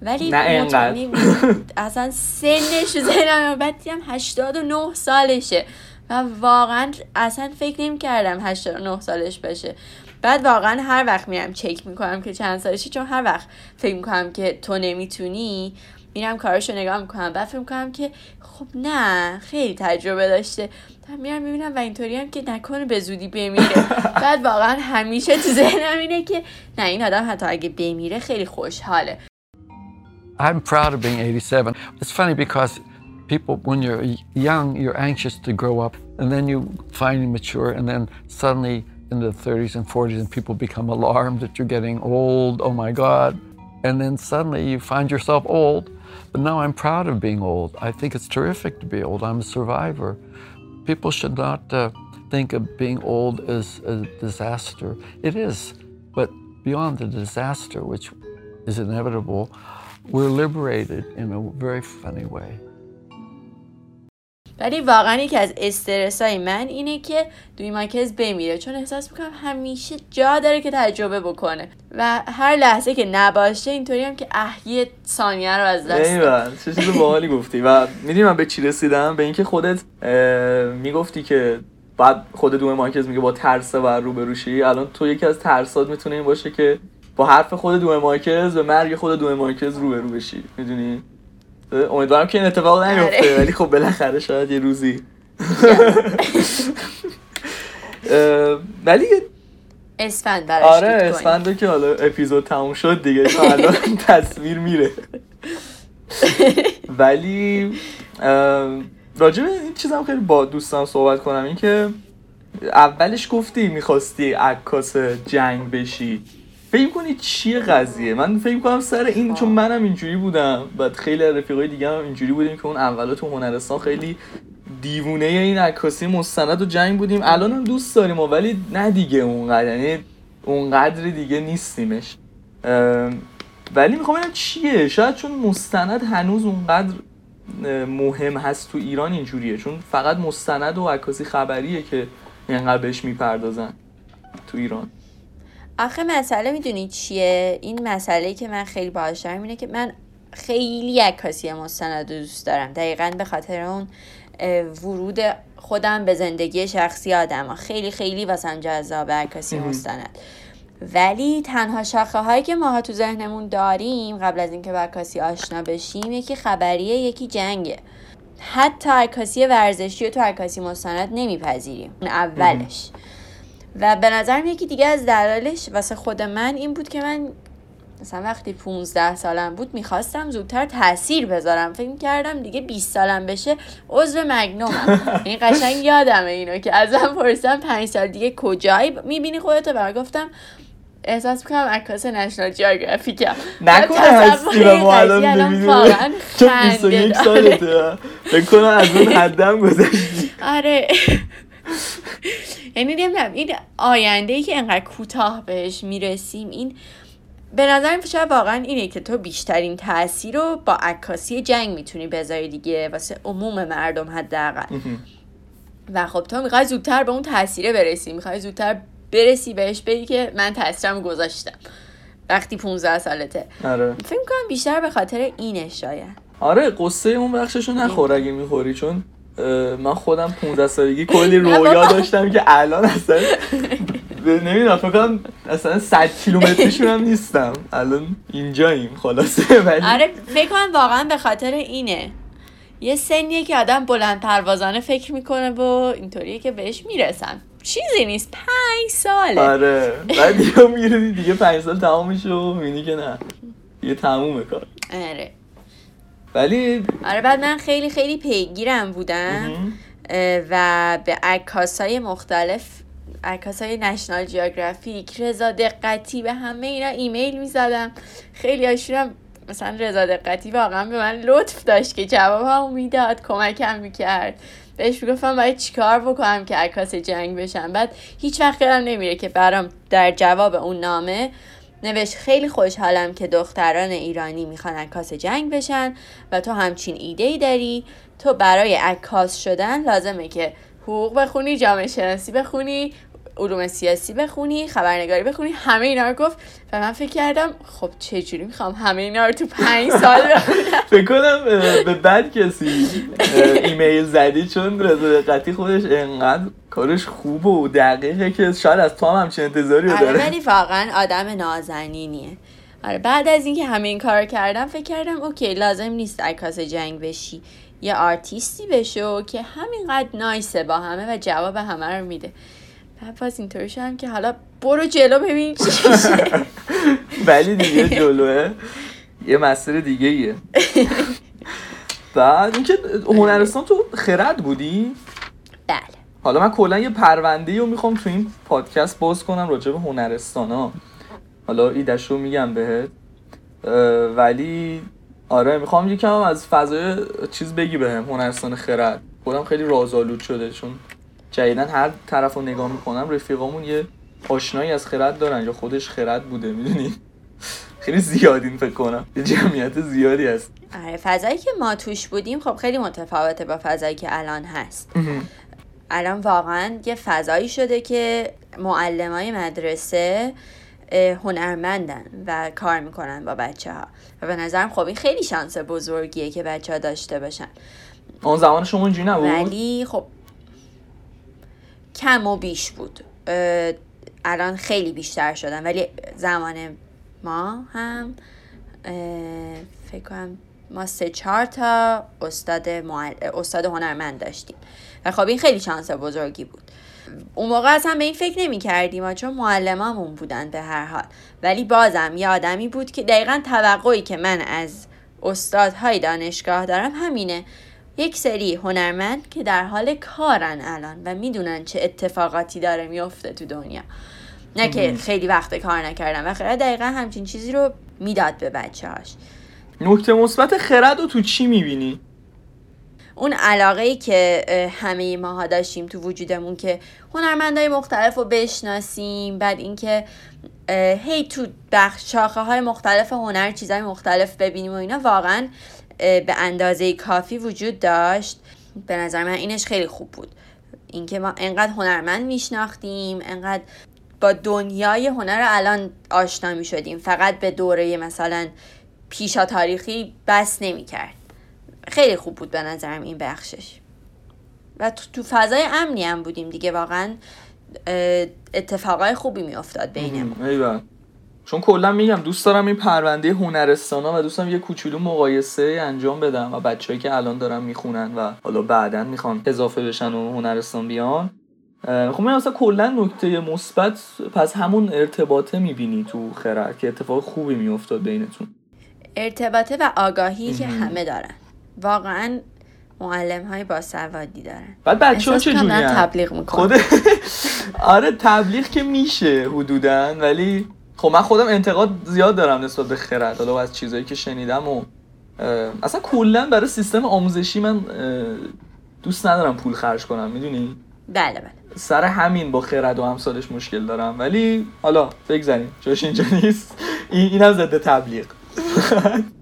ولی نه. مطمئن- اصلا سنش ذهنم بعد دیدم 89 سالشه. و واقعا اصلا فکر نمی کردم 89 سالش باشه. بعد واقعا هر وقت میرم چک می‌کنم که چند سالشه چون هر وقت فکر می‌کنم که تو نمی‌تونی میرم کارشو نگاه می‌کنم. بعد فکر می‌کنم که خب نه خیلی تجربه داشته. بعد میرم می‌بینم و اینطوری هم که نکنه به زودی بمیره. بعد واقعا همیشه تو ذهنم اینه که نه این آدم حتی اگه بمیره خیلی خوشحاله. I'm proud of being 87. It's funny because people, when you're young, you're anxious to grow up, and then you finally mature, and then suddenly in the 30s and 40s, and people become alarmed that you're getting old. Oh my God. And then suddenly you find yourself old. But now I'm proud of being old. I think it's terrific to be old. I'm a survivor. People should not uh, think of being old as a disaster. It is. But beyond the disaster, which is inevitable, we're liberated in a very funny way. ولی واقعا یکی از استرس های من اینه که دوی مایکز بمیره چون احساس می‌کنم همیشه جا داره که تجربه بکنه و هر لحظه که نباشه اینطوری هم که اه یه ثانیه رو از دست. ایول چه چیز باحالی گفتی و می‌دونی من به چی رسیدم به اینکه خودت می‌گفتی که بعد خود دوم مارکز میگه با ترس و روبرو شی الان تو یکی از ترسات می‌تونه این باشه که با حرف خود دوم مارکز و مرگ خود دوم مارکز روبرو بشی. می‌دونی؟ امیدوارم که این اتفاق نیفته آره. ولی خب بالاخره شاید یه روزی. ولی اسفند براش آره. اسفنده که حالا اپیزود تموم شد دیگه تا الان تصویر میره. ولی راجع به این چیزم خیلی با دوستان صحبت کنم این که اولش گفتی می‌خواستی عکاس جنگ بشی. فکر کنی چیه قضیه؟ من فکر کنم سر این چون منم اینجوری بودم بعد خیلی از رفیقای دیگه هم اینجوری بودیم که اون اولا تو هنرستان خیلی دیوونه این عکاسی مستند و جنگ بودیم. الان هم دوست داریم و ولی نه دیگه اونقدر یعنی اونقدری دیگه نیستیمش. ولی می‌خوام ببینم چیه؟ شاید چون مستند هنوز اونقدر مهم هست تو ایران اینجوریه چون فقط مستند و عکاسی خبریه که اینقدر بهش می‌پردازن تو ایران. آخه مسئله می‌دونی چیه؟ این مسئله که من خیلی باهاش دارم اینه که من خیلی عکاسی مستند رو دوست دارم. دقیقا به خاطر اون ورود خودم به زندگی شخصی آدم خیلی خیلی واسم جذاب عکاسی. مستند. ولی تنها شاخه هایی که ماها تو ذهنمون داریم قبل از اینکه با عکاسی آشنا بشیم یکی خبریه یکی جنگه. حتی عکاسی ورزشی رو تو عکاسی مستند نمیپذیریم. اولش. و به نظرم یکی دیگه از دلایلش واسه خود من این بود که من مثلا وقتی 15 سالم بود می‌خواستم زودتر تاثیر بذارم. فکر کردم دیگه 20 سالم بشه عضو مگنومم. این قشنگ یادمه اینو که ازم پرسیدم 5 سال دیگه کجایی می‌بینی خودتو؟ و من گفتم احساس می‌کنم عکاس نشنال جیوگرافیکم نکنه هستی و ما الان. واقعا چون خنده 21 داره. سالته. فکر کنم از اون حدم گذشتی. آره. یعنی نمی‌دونم این آینده ای که انقدر کوتاه بهش می‌رسیم این به نظرم شاید واقعا اینه که تو بیشترین تاثیر رو با عکاسی جنگ می‌تونی بذاری دیگه واسه عموم مردم حداقل. و خب تو می‌خوای زودتر به اون تاثیره برسی می‌خوای زودتر برسی بهش بگی که من تاثیرم گذاشتم. وقتی 15 سالته. آره. فکر کنم بیشتر به خاطر اینه شاید. آره قصه اون بخششو نخور اگه می‌خوری چون من خودم 15 سالگی کلی رویا. داشتم که الان اصلا نمی‌دونم فکر کنم اصلا 100 کیلومتریشون هم نیستم. الان اینجاییم خلاصه. ولی آره فکر کنم واقعا به خاطر اینه. یه سنیه که آدم بلند پروازانه فکر می‌کنه و اینطوریه که بهش می‌رسن. چیزی نیست. پنج ساله. آره. بعد دیگه دیگه 5 سال تمام میشه و می‌بینی که نه. یه تمومه کار. آره. ولی آره بعد من خیلی خیلی پیگیرم بودم و به عکاس های مختلف عکاس های نشنال جیوگرافیک رضا دقتی به همه اینا ایمیل می‌زدم. خیلی هاشونم مثلا رضا دقتی واقعا به من لطف داشت که جواب هم می‌داد کمکم می‌کرد. بهش می‌گفتم باید چیکار بکنم که عکاس جنگ بشم. بعد هیچ وقت یادم نمیره که برام در جواب اون نامه نوشت خیلی خوشحالم که دختران ایرانی می‌خوان عکاس جنگ بشن و تو همچین ایده ای داری. تو برای عکاس شدن لازمه که حقوق بخونی جامعه شناسی بخونی علوم سیاسی بخونی خبرنگاری بخونی همه اینا رو گفت و من فکر کردم خب چجوری می‌خوام همه اینا رو تو پنج سال بخونم؟ فکر کنم به بد کسی ایمیل زدی چون رضا دقتی خودش انقدر کارش خوبه و دقیقه که شاید از تو هم همچین انتظاری رو آره داره. ولی واقعا آدم نازنینیه. آره بعد از اینکه همه این کار کردم فکر کردم اوکی لازم نیست عکاس جنگ بشی. یه آرتیستی بشو که همینقدر نایسه با همه و جواب همه رو میده. بعد باز اینطوری شدم که حالا برو جلو ببین چی میشه. ولی دیگه جلوه. یه مسیر دیگه ایه بعد اینکه هنرستان تو خرد بودی؟ بله. حالا من کلا یه پرونده رو می‌خوام تو این پادکست باز کنم راجع به هنرستان ها. حالا ایدش رو میگم بهت. ولی آره می‌خوام یکم از فضای چیز بگی بهم هنرستان خرد. خودم خیلی رازآلود شده چون جدیدن هر طرف رو نگاه می‌کنم رفیقامون یه آشنایی از خرد دارن یا خودش خرد بوده می‌دونی؟ خیلی زیادین فکر کنم. یه جمعیت زیادی هست. آره فضایی که ما توش بودیم خب خیلی متفاوته با فضایی که الان هست. الان واقعا یه فضایی شده که معلمای مدرسه هنرمندن و کار می‌کنن با بچه ها و به نظرم خب این خیلی شانس بزرگیه که بچه ها داشته باشن. آن زمان شما اینجوری نبود؟ ولی خب کم و بیش بود. الان خیلی بیشتر شدن. ولی زمان ما هم فکر کنم ما سه چهار تا استاد, معل... استاد هنرمند داشتیم. و خب این خیلی شانس بزرگی بود. اون موقع اصلا به این فکر نمی کردیم چون معلمامون بودن به هر حال. ولی بازم یه آدمی بود که دقیقا توقعی که من از استادهای دانشگاه دارم همینه. یک سری هنرمند که در حال کارن الان و می‌دونن چه اتفاقاتی داره میفته تو دنیا. نه که خیلی وقت کار نکردن و خیلی دقیقا همچین چیزی رو می‌داد به بچه هاش نکته مثبت خرد رو تو چی می‌بینی؟ اون علاقه ای که همه ماها داشتیم تو وجودمون که هنرمندای مختلف رو بشناسیم بعد اینکه هی تو بخش شاخه های مختلف هنر چیزهای مختلف ببینیم و اینا واقعا به اندازه کافی وجود داشت. به نظر من اینش خیلی خوب بود. اینکه ما انقدر هنرمند میشناختیم انقدر با دنیای هنر الان آشنا می شدیم فقط به دوره مثلا پیشا تاریخی بس نمی کرد خیلی خوب بود به نظرم این بخشش. و تو, تو فضای امنی هم بودیم دیگه واقعا اتفاقای خوبی می افتاد بینمون چون کلا میگم دوست دارم این پرونده هنرستان ها و دوست دارم یه کوچولو مقایسه انجام بدم و بچه‌ای که الان دارن می‌خونن و حالا بعدا می‌خوان اضافه بشن و هنرستان بیان. خب من اصلا کلا نکته مثبت پس همون ارتباطه می‌بینی تو خرد که اتفاق خوبی میافتاد بینتون. ارتباطه و آگاهی که همه دارن. واقعا معلم های باسوادی دارن. بعد بچه ها چه تبلیغ می‌کنن. خود آره تبلیغ که میشه حدودا ولی خب من خودم انتقاد زیاد دارم نسبت به خرد. حالا از چیزایی که شنیدم و اصلا کلا برای سیستم آموزشی من دوست ندارم پول خرج کنم می‌دونی؟ بله بله. سر همین با خرد و امثالش مشکل دارم. ولی حالا بگذاریم جاش اینجا نیست. این اینم ضد تبلیغ.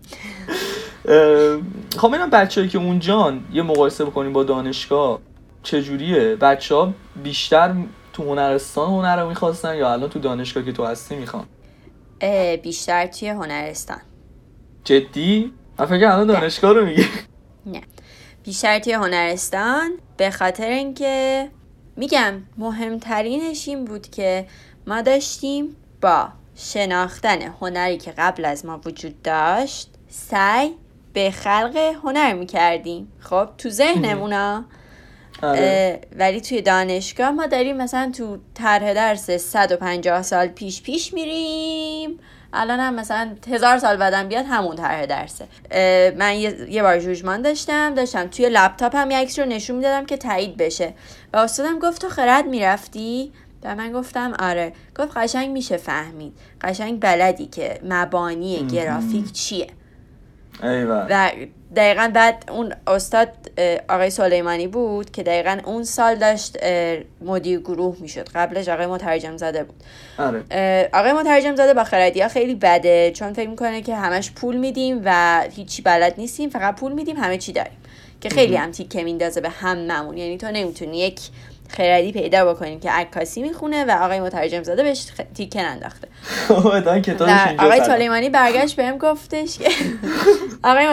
خب ببینم بچه‌ای که اونجان یه مقایسه بکنیم با دانشگاه چجوریه؟ بچه ها بیشتر تو هنرستان هنر رو می‌خواستن یا الان تو دانشگاه که تو هستی می‌خوان؟ بیشتر توی هنرستان. جدی؟ من فکر الان دانشگاه رو میگی. نه. بیشتر توی هنرستان به خاطر اینکه میگم مهمترینش این بود که ما داشتیم با شناختن هنری که قبل از ما وجود داشت سعی به خلق هنر می‌کردیم. خب تو ذهنمونا. آره. ولی توی دانشگاه ما داریم مثلا تو طرح درس 150 سال پیش پیش میریم. الان هم مثلا هزار سال بعدم بیاد همون طرح درسه. من یه, بار جوجمان داشتم داشتم توی لپتاپم یه عکس رو نشون می‌دادم که تایید بشه. و استادم گفت تو خرد می‌رفتی؟ و من گفتم آره. گفت قشنگ میشه فهمید. قشنگ بلدی که مبانی گرافیک چیه؟ و دقیقا بعد اون استاد آقای سلیمانی بود که دقیقا اون سال داشت مدیر گروه می‌شد. قبلش آقای مترجم زده بود. آره. آقای مترجم زده با خردی خیلی بده چون فکر می‌کنه که همش پول میدیم و هیچی بلد نیستیم فقط پول میدیم همه چی داریم. که خیلی هم تیکه میندازه به هم نمون یعنی تو نمی‌تونی یک خردی پیدا بکنیم که عکاسی می‌خونه و آقای مترجم زاده بهش تیکه ننداخته. آقای سلیمانی برگشت بهم گفتش که آقای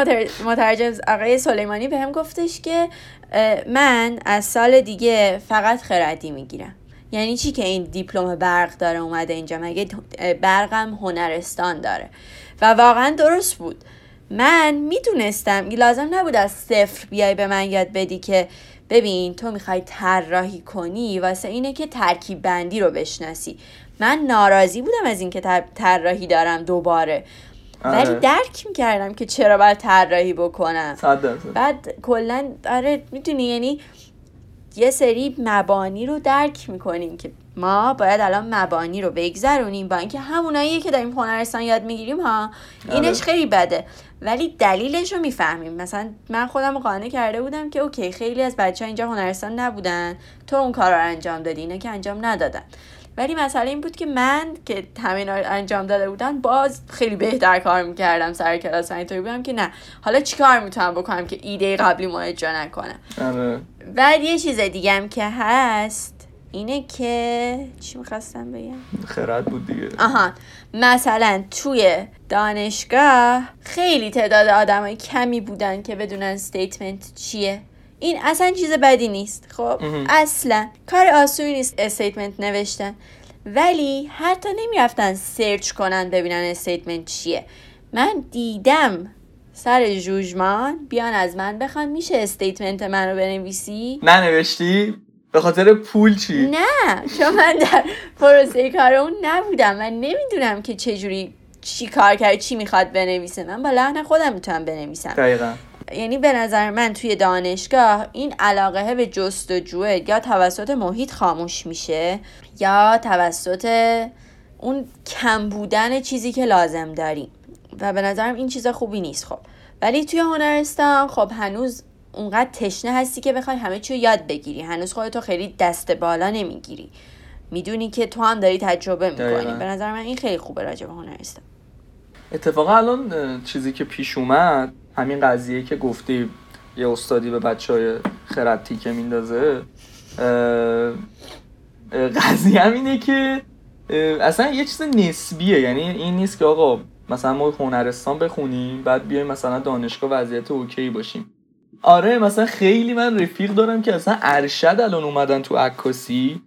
مترجم آقای سلیمانی بهم گفتش که من از سال دیگه فقط خردی می‌گیرم. یعنی چی که این دیپلم برق داره اومده اینجا؟ مگه برقم هنرستان داره. و واقعا درست بود. من می‌دونستم لازم نبود از صفر بیای به من یاد بدی که ببین تو می‌خوای طراحی کنی واسه اینه که ترکیب بندی رو بشناسی. من ناراضی بودم از اینکه طراحی دارم دوباره. ولی آره. درک می‌کردم که چرا باید طراحی بکنم. بعد کلا آره می‌دونی یعنی یه سری مبانی رو درک می‌کنیم که ما باید الان مبانی رو بگذرونیم با اینکه همونایی که داریم هنرستان یاد می‌گیریم ها. اینش آره. خیلی بده. ولی دلیلش رو می‌فهمیم. مثلا من خودم قانع کرده بودم که اوکی خیلی از بچه ها اینجا هنرستان نبودن. تو اون کار رو انجام دادی اینه که انجام ندادن. ولی مسئله این بود که من که همین انجام داده بودن باز خیلی بهتر کار می‌کردم سر کلاس اینطوری بودم که نه. حالا چیکار می‌تونم بکنم که ایده قبلی ما اجرا نکنم؟ آره. بعد یه چیز دیگه هم که هست اینه که چی می‌خواستم بگم؟ خرد بود دیگه. آها. مثلا توی دانشگاه خیلی تعداد آدمای کمی بودن که بدونن statement چیه. این اصلا چیز بدی نیست خب؟ اصلا کار آسونی نیست statement نوشتن. ولی حتی نمی‌رفتن search کنن ببینن statement چیه. من دیدم سر جوجمان بیان از من بخوان میشه استیتمنت من رو بنویسی. ننوشتی؟ به خاطر پول چی؟ نه چون من در پروسه کار اون نبودم من نمی‌دونم که چجوری چی کار کرد چی می‌خواد بنویسه. من با لحن خودم می‌تونم بنویسم. دقیقا. یعنی به نظر من توی دانشگاه این علاقه به جستجوه یا توسط محیط خاموش میشه یا توسط اون کم بودن چیزی که لازم داریم. و به نظرم این چیز خوبی نیست خب. ولی توی هنرستان خب هنوز اونقدر تشنه هستی که بخوای همه چی یاد بگیری. هنوز خودتو خیلی دست بالا نمی‌گیری. می‌دونی که تو هم داری تجربه می‌کنی. به نظر من این خیلی خوبه راجع به هنرستان اتفاقا الان چیزی که پیش اومد همین قضیه که گفتی یه استادی به بچه های خرد تیکه میندازه. قضیه هم اینه که اصلا یه چیز نسبیه. یعنی این نیست که آقا مثلا ما هنرستان بخونیم بعد بیایم مثلا دانشگاه وضعیت اوکی باشیم. آره مثلا خیلی من رفیق دارم که اصلا ارشد الان اومدن تو عکاسی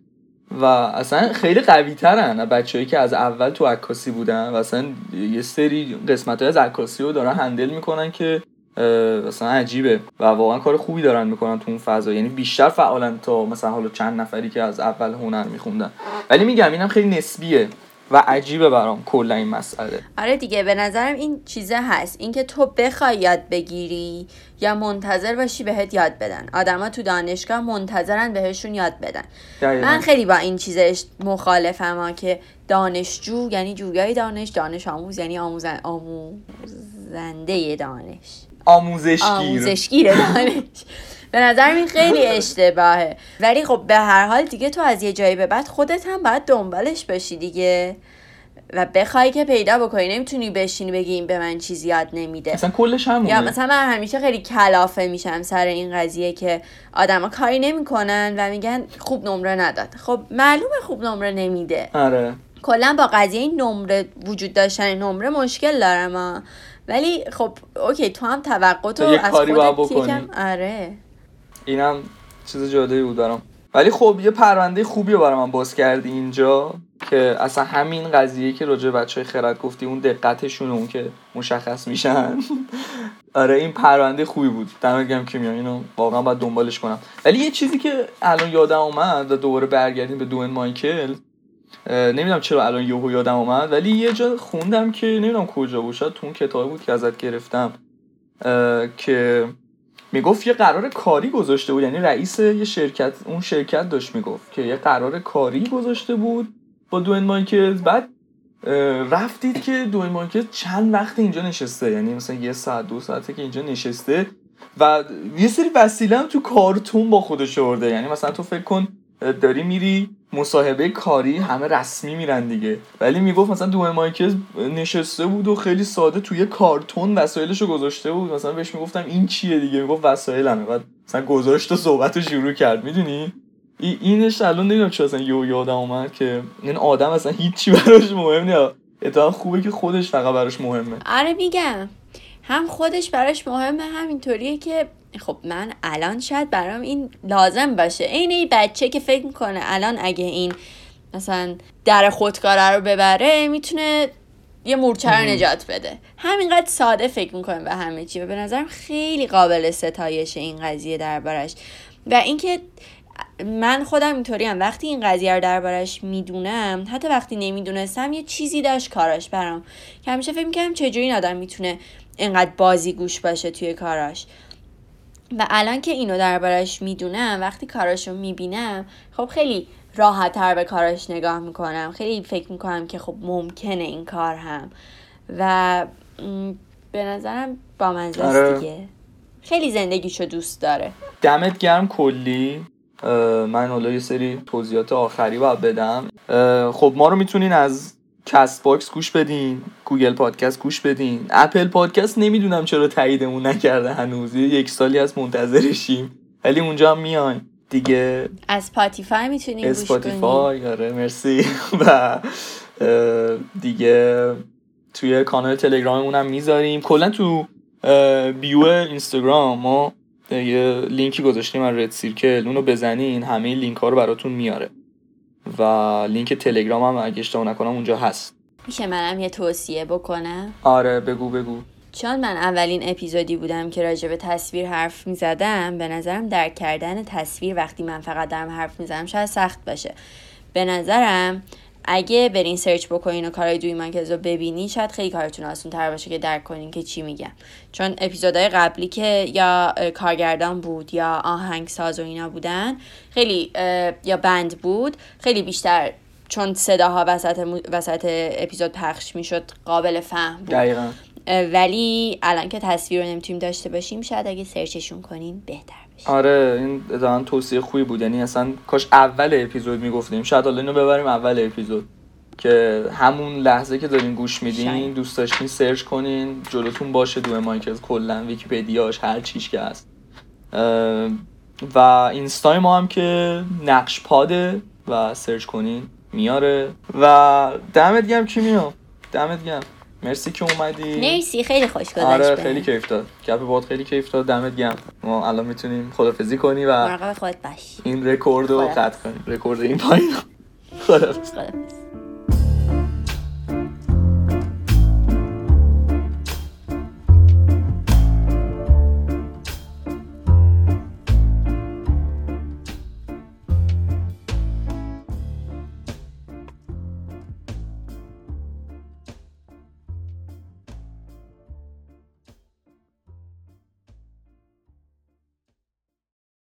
و اصلا خیلی قوی ترن بچههایی که از اول تو عکاسی بودن و اصلا یه سری قسمت های از عکاسی رو دارن هندل می‌کنن که اصلا عجیبه. و واقعا کار خوبی دارن می‌کنن تو اون فضا. یعنی بیشتر فعالن تا مثلا حالا چند نفری که از اول هنر میخوندن. ولی میگم اینم خیلی نسبیه. و عجیبه برام کلا این مسئله. آره دیگه به نظرم این چیزه هست. اینکه تو بخوای یاد بگیری یا منتظر باشی بهت یاد بدن. آدما تو دانشگاه منتظرن بهشون یاد بدن. من خیلی با این چیزش مخالفم ها که دانشجو یعنی جویای دانش دانش آموز یعنی آموزن آموزنده دانش. آموزشگیر. آموزشگیر دانش. به نظر این خیلی اشتباهه. ولی خب به هر حال دیگه تو از یه جایی به بعد خودت هم باید دنبالش باشی دیگه. و بخوای که پیدا بکنی. نمی‌تونی بشینی بگی این به من چیزی یاد نمیده. مثلا کلش همونه. یا مثلا من همیشه خیلی کلافه میشم سر این قضیه که آدما کاری نمی‌کنن و میگن خوب نمره نداد. خب معلومه خوب نمره نمیده. آره. کلا با قضیه این نمره وجود داشتن نمره مشکل دارم ولی خب اوکی تو هم توقع تو از خودت یکم آره. اینم چیز جالبی بود برام. ولی خب یه پرونده خوبی رو برای من باز کردی اینجا که اصلا همین قضیه که راجع بچه های خرد گفتی اون دقتشون اون که مشخص میشن. آره این پرونده خوبی بود. دمت گرم کیمیا اینو واقعا باید دنبالش کنم. ولی یه چیزی که الان یادم اومد و دوباره برگردیم به دوئن مایکل نمی‌دونم چرا الان یهو یادم اومد ولی یه جا خوندم که نمی‌دونم کجا بود. شاید تو اون کتابی بود که ازت گرفتم که می‌گفت یه قرار کاری گذاشته بود یعنی رئیس یه شرکت اون شرکت داشت می‌گفت که یه قرار کاری گذاشته بود با دوین مایکلز بعد رفتید که دوین مایکلز چند وقت اینجا نشسته یعنی مثلا یه ساعت دو ساعته که اینجا نشسته و یه سری وسیله هم تو کارتون با خودش آورده. یعنی مثلا تو فکر کن داری میری مصاحبه کاری همه رسمی میرن دیگه. ولی می‌گفت مثلا دو مایکل نشسته بود و خیلی ساده توی کارتون وسایلشو گذاشته بود. مثلا بهش می‌گفتم این چیه دیگه؟ می‌گفت وسایلمه. بعد مثلا گذاشت و صحبت شروع کرد. می‌دونی؟ اینش الان نمی‌دونم چرا اصلا یو یادم اومد که این آدم اصلا هیچی براش مهم نیست. اتفاقا خوبه که خودش فقط براش مهمه. آره میگم. هم خودش براش مهمه همینطوریه که خب من الان شاید برام این لازم باشه. این ای بچه که فکر می‌کنه الان اگه این مثلا در خودکاره رو ببره می‌تونه یه مورچه رو نجات بده. همینقدر ساده فکر می‌کنه به همه چی. و به نظرم خیلی قابل ستایش این قضیه دربارش. و اینکه من خودم اینطوری هم وقتی این قضیه رو دربارش می‌دونم حتی وقتی نمی‌دونستم یه چیزی داشت کاراش برام. که همیشه فکر می‌کنم چجوری این آدم می‌تونه اینقدر بازی گوش باشه توی کاراش. و الان که اینو دربارش می‌دونم وقتی کاراشو می‌بینم خب خیلی راحت تر به کاراش نگاه می‌کنم. خیلی فکر می‌کنم که خب ممکنه این کار هم. و به نظرم با منزه آره. دیگه. خیلی زندگیشو دوست داره. دمت گرم کلی. من حالا یه سری توضیحات آخری باید بدم. خب ما رو می‌تونین از Castbox گوش بدین. گوگل پادکست گوش بدین. اپل پادکست نمی‌دونم چرا تاییدمون نکرده هنوز. یک سالی از منتظرشیم. ولی اونجا هم میایم. دیگه از Spotify می‌تونیم گوش Spotify آره مرسی. و دیگه توی کانال تلگراممون هم می‌ذاریم. کلا تو bio اینستاگرام ما یه لینکی گذاشتیم از RedCircle اونو بزنین همه لینک ها رو براتون میاره. و لینک تلگرام هم اگه اشتباه نکنم اونجا هست. میشه منم یه توصیه بکنم؟ آره بگو بگو. چون من اولین اپیزودی بودم که راجع به تصویر حرف می‌زدم به نظرم درک کردن تصویر وقتی من فقط دارم حرف می‌زدم شاید سخت باشه. به نظرم اگه برین سرچ بکنین و کارهای دوی من رو ببینین شاید خیلی کارتون آسون تر باشه که درک کنین که چی میگم چون اپیزودهای قبلی که یا کارگردان بود یا آهنگساز و اینا بودن خیلی یا بند بود خیلی بیشتر چون صداها وسط, وسط اپیزود پخش می‌شد قابل فهم بود. دقیقا. ولی الان که تصویر رو نمی‌تونیم داشته باشیم شاید اگه سرچشون کنین بهتر. آره این دقیقا توصیه خوبی بود. یعنی اصلا کاش اول اپیزود می‌گفتیم. شاید حالا اینو ببریم اول اپیزود. که همون لحظه که دارین گوش میدین دوست داشتین سرچ کنین جلوتون باشه دو مایکل کلا ویکیپدیاش هر چیش که هست. و اینستای ما هم که نقش Pod ـه و سرچ کنین میاره. و دمت گرم کی‌میا دمت گرم. مرسی که اومدی. مرسی خیلی خوش گذشت آره خیلی کیف داد. گپ پاد خیلی کیف داد. دمت گرم. ما الان می‌تونیم خدافزی کنی و مراقب خودت باش. این رکورد رو قطع کنیم. رکورد این پایین. خدافز.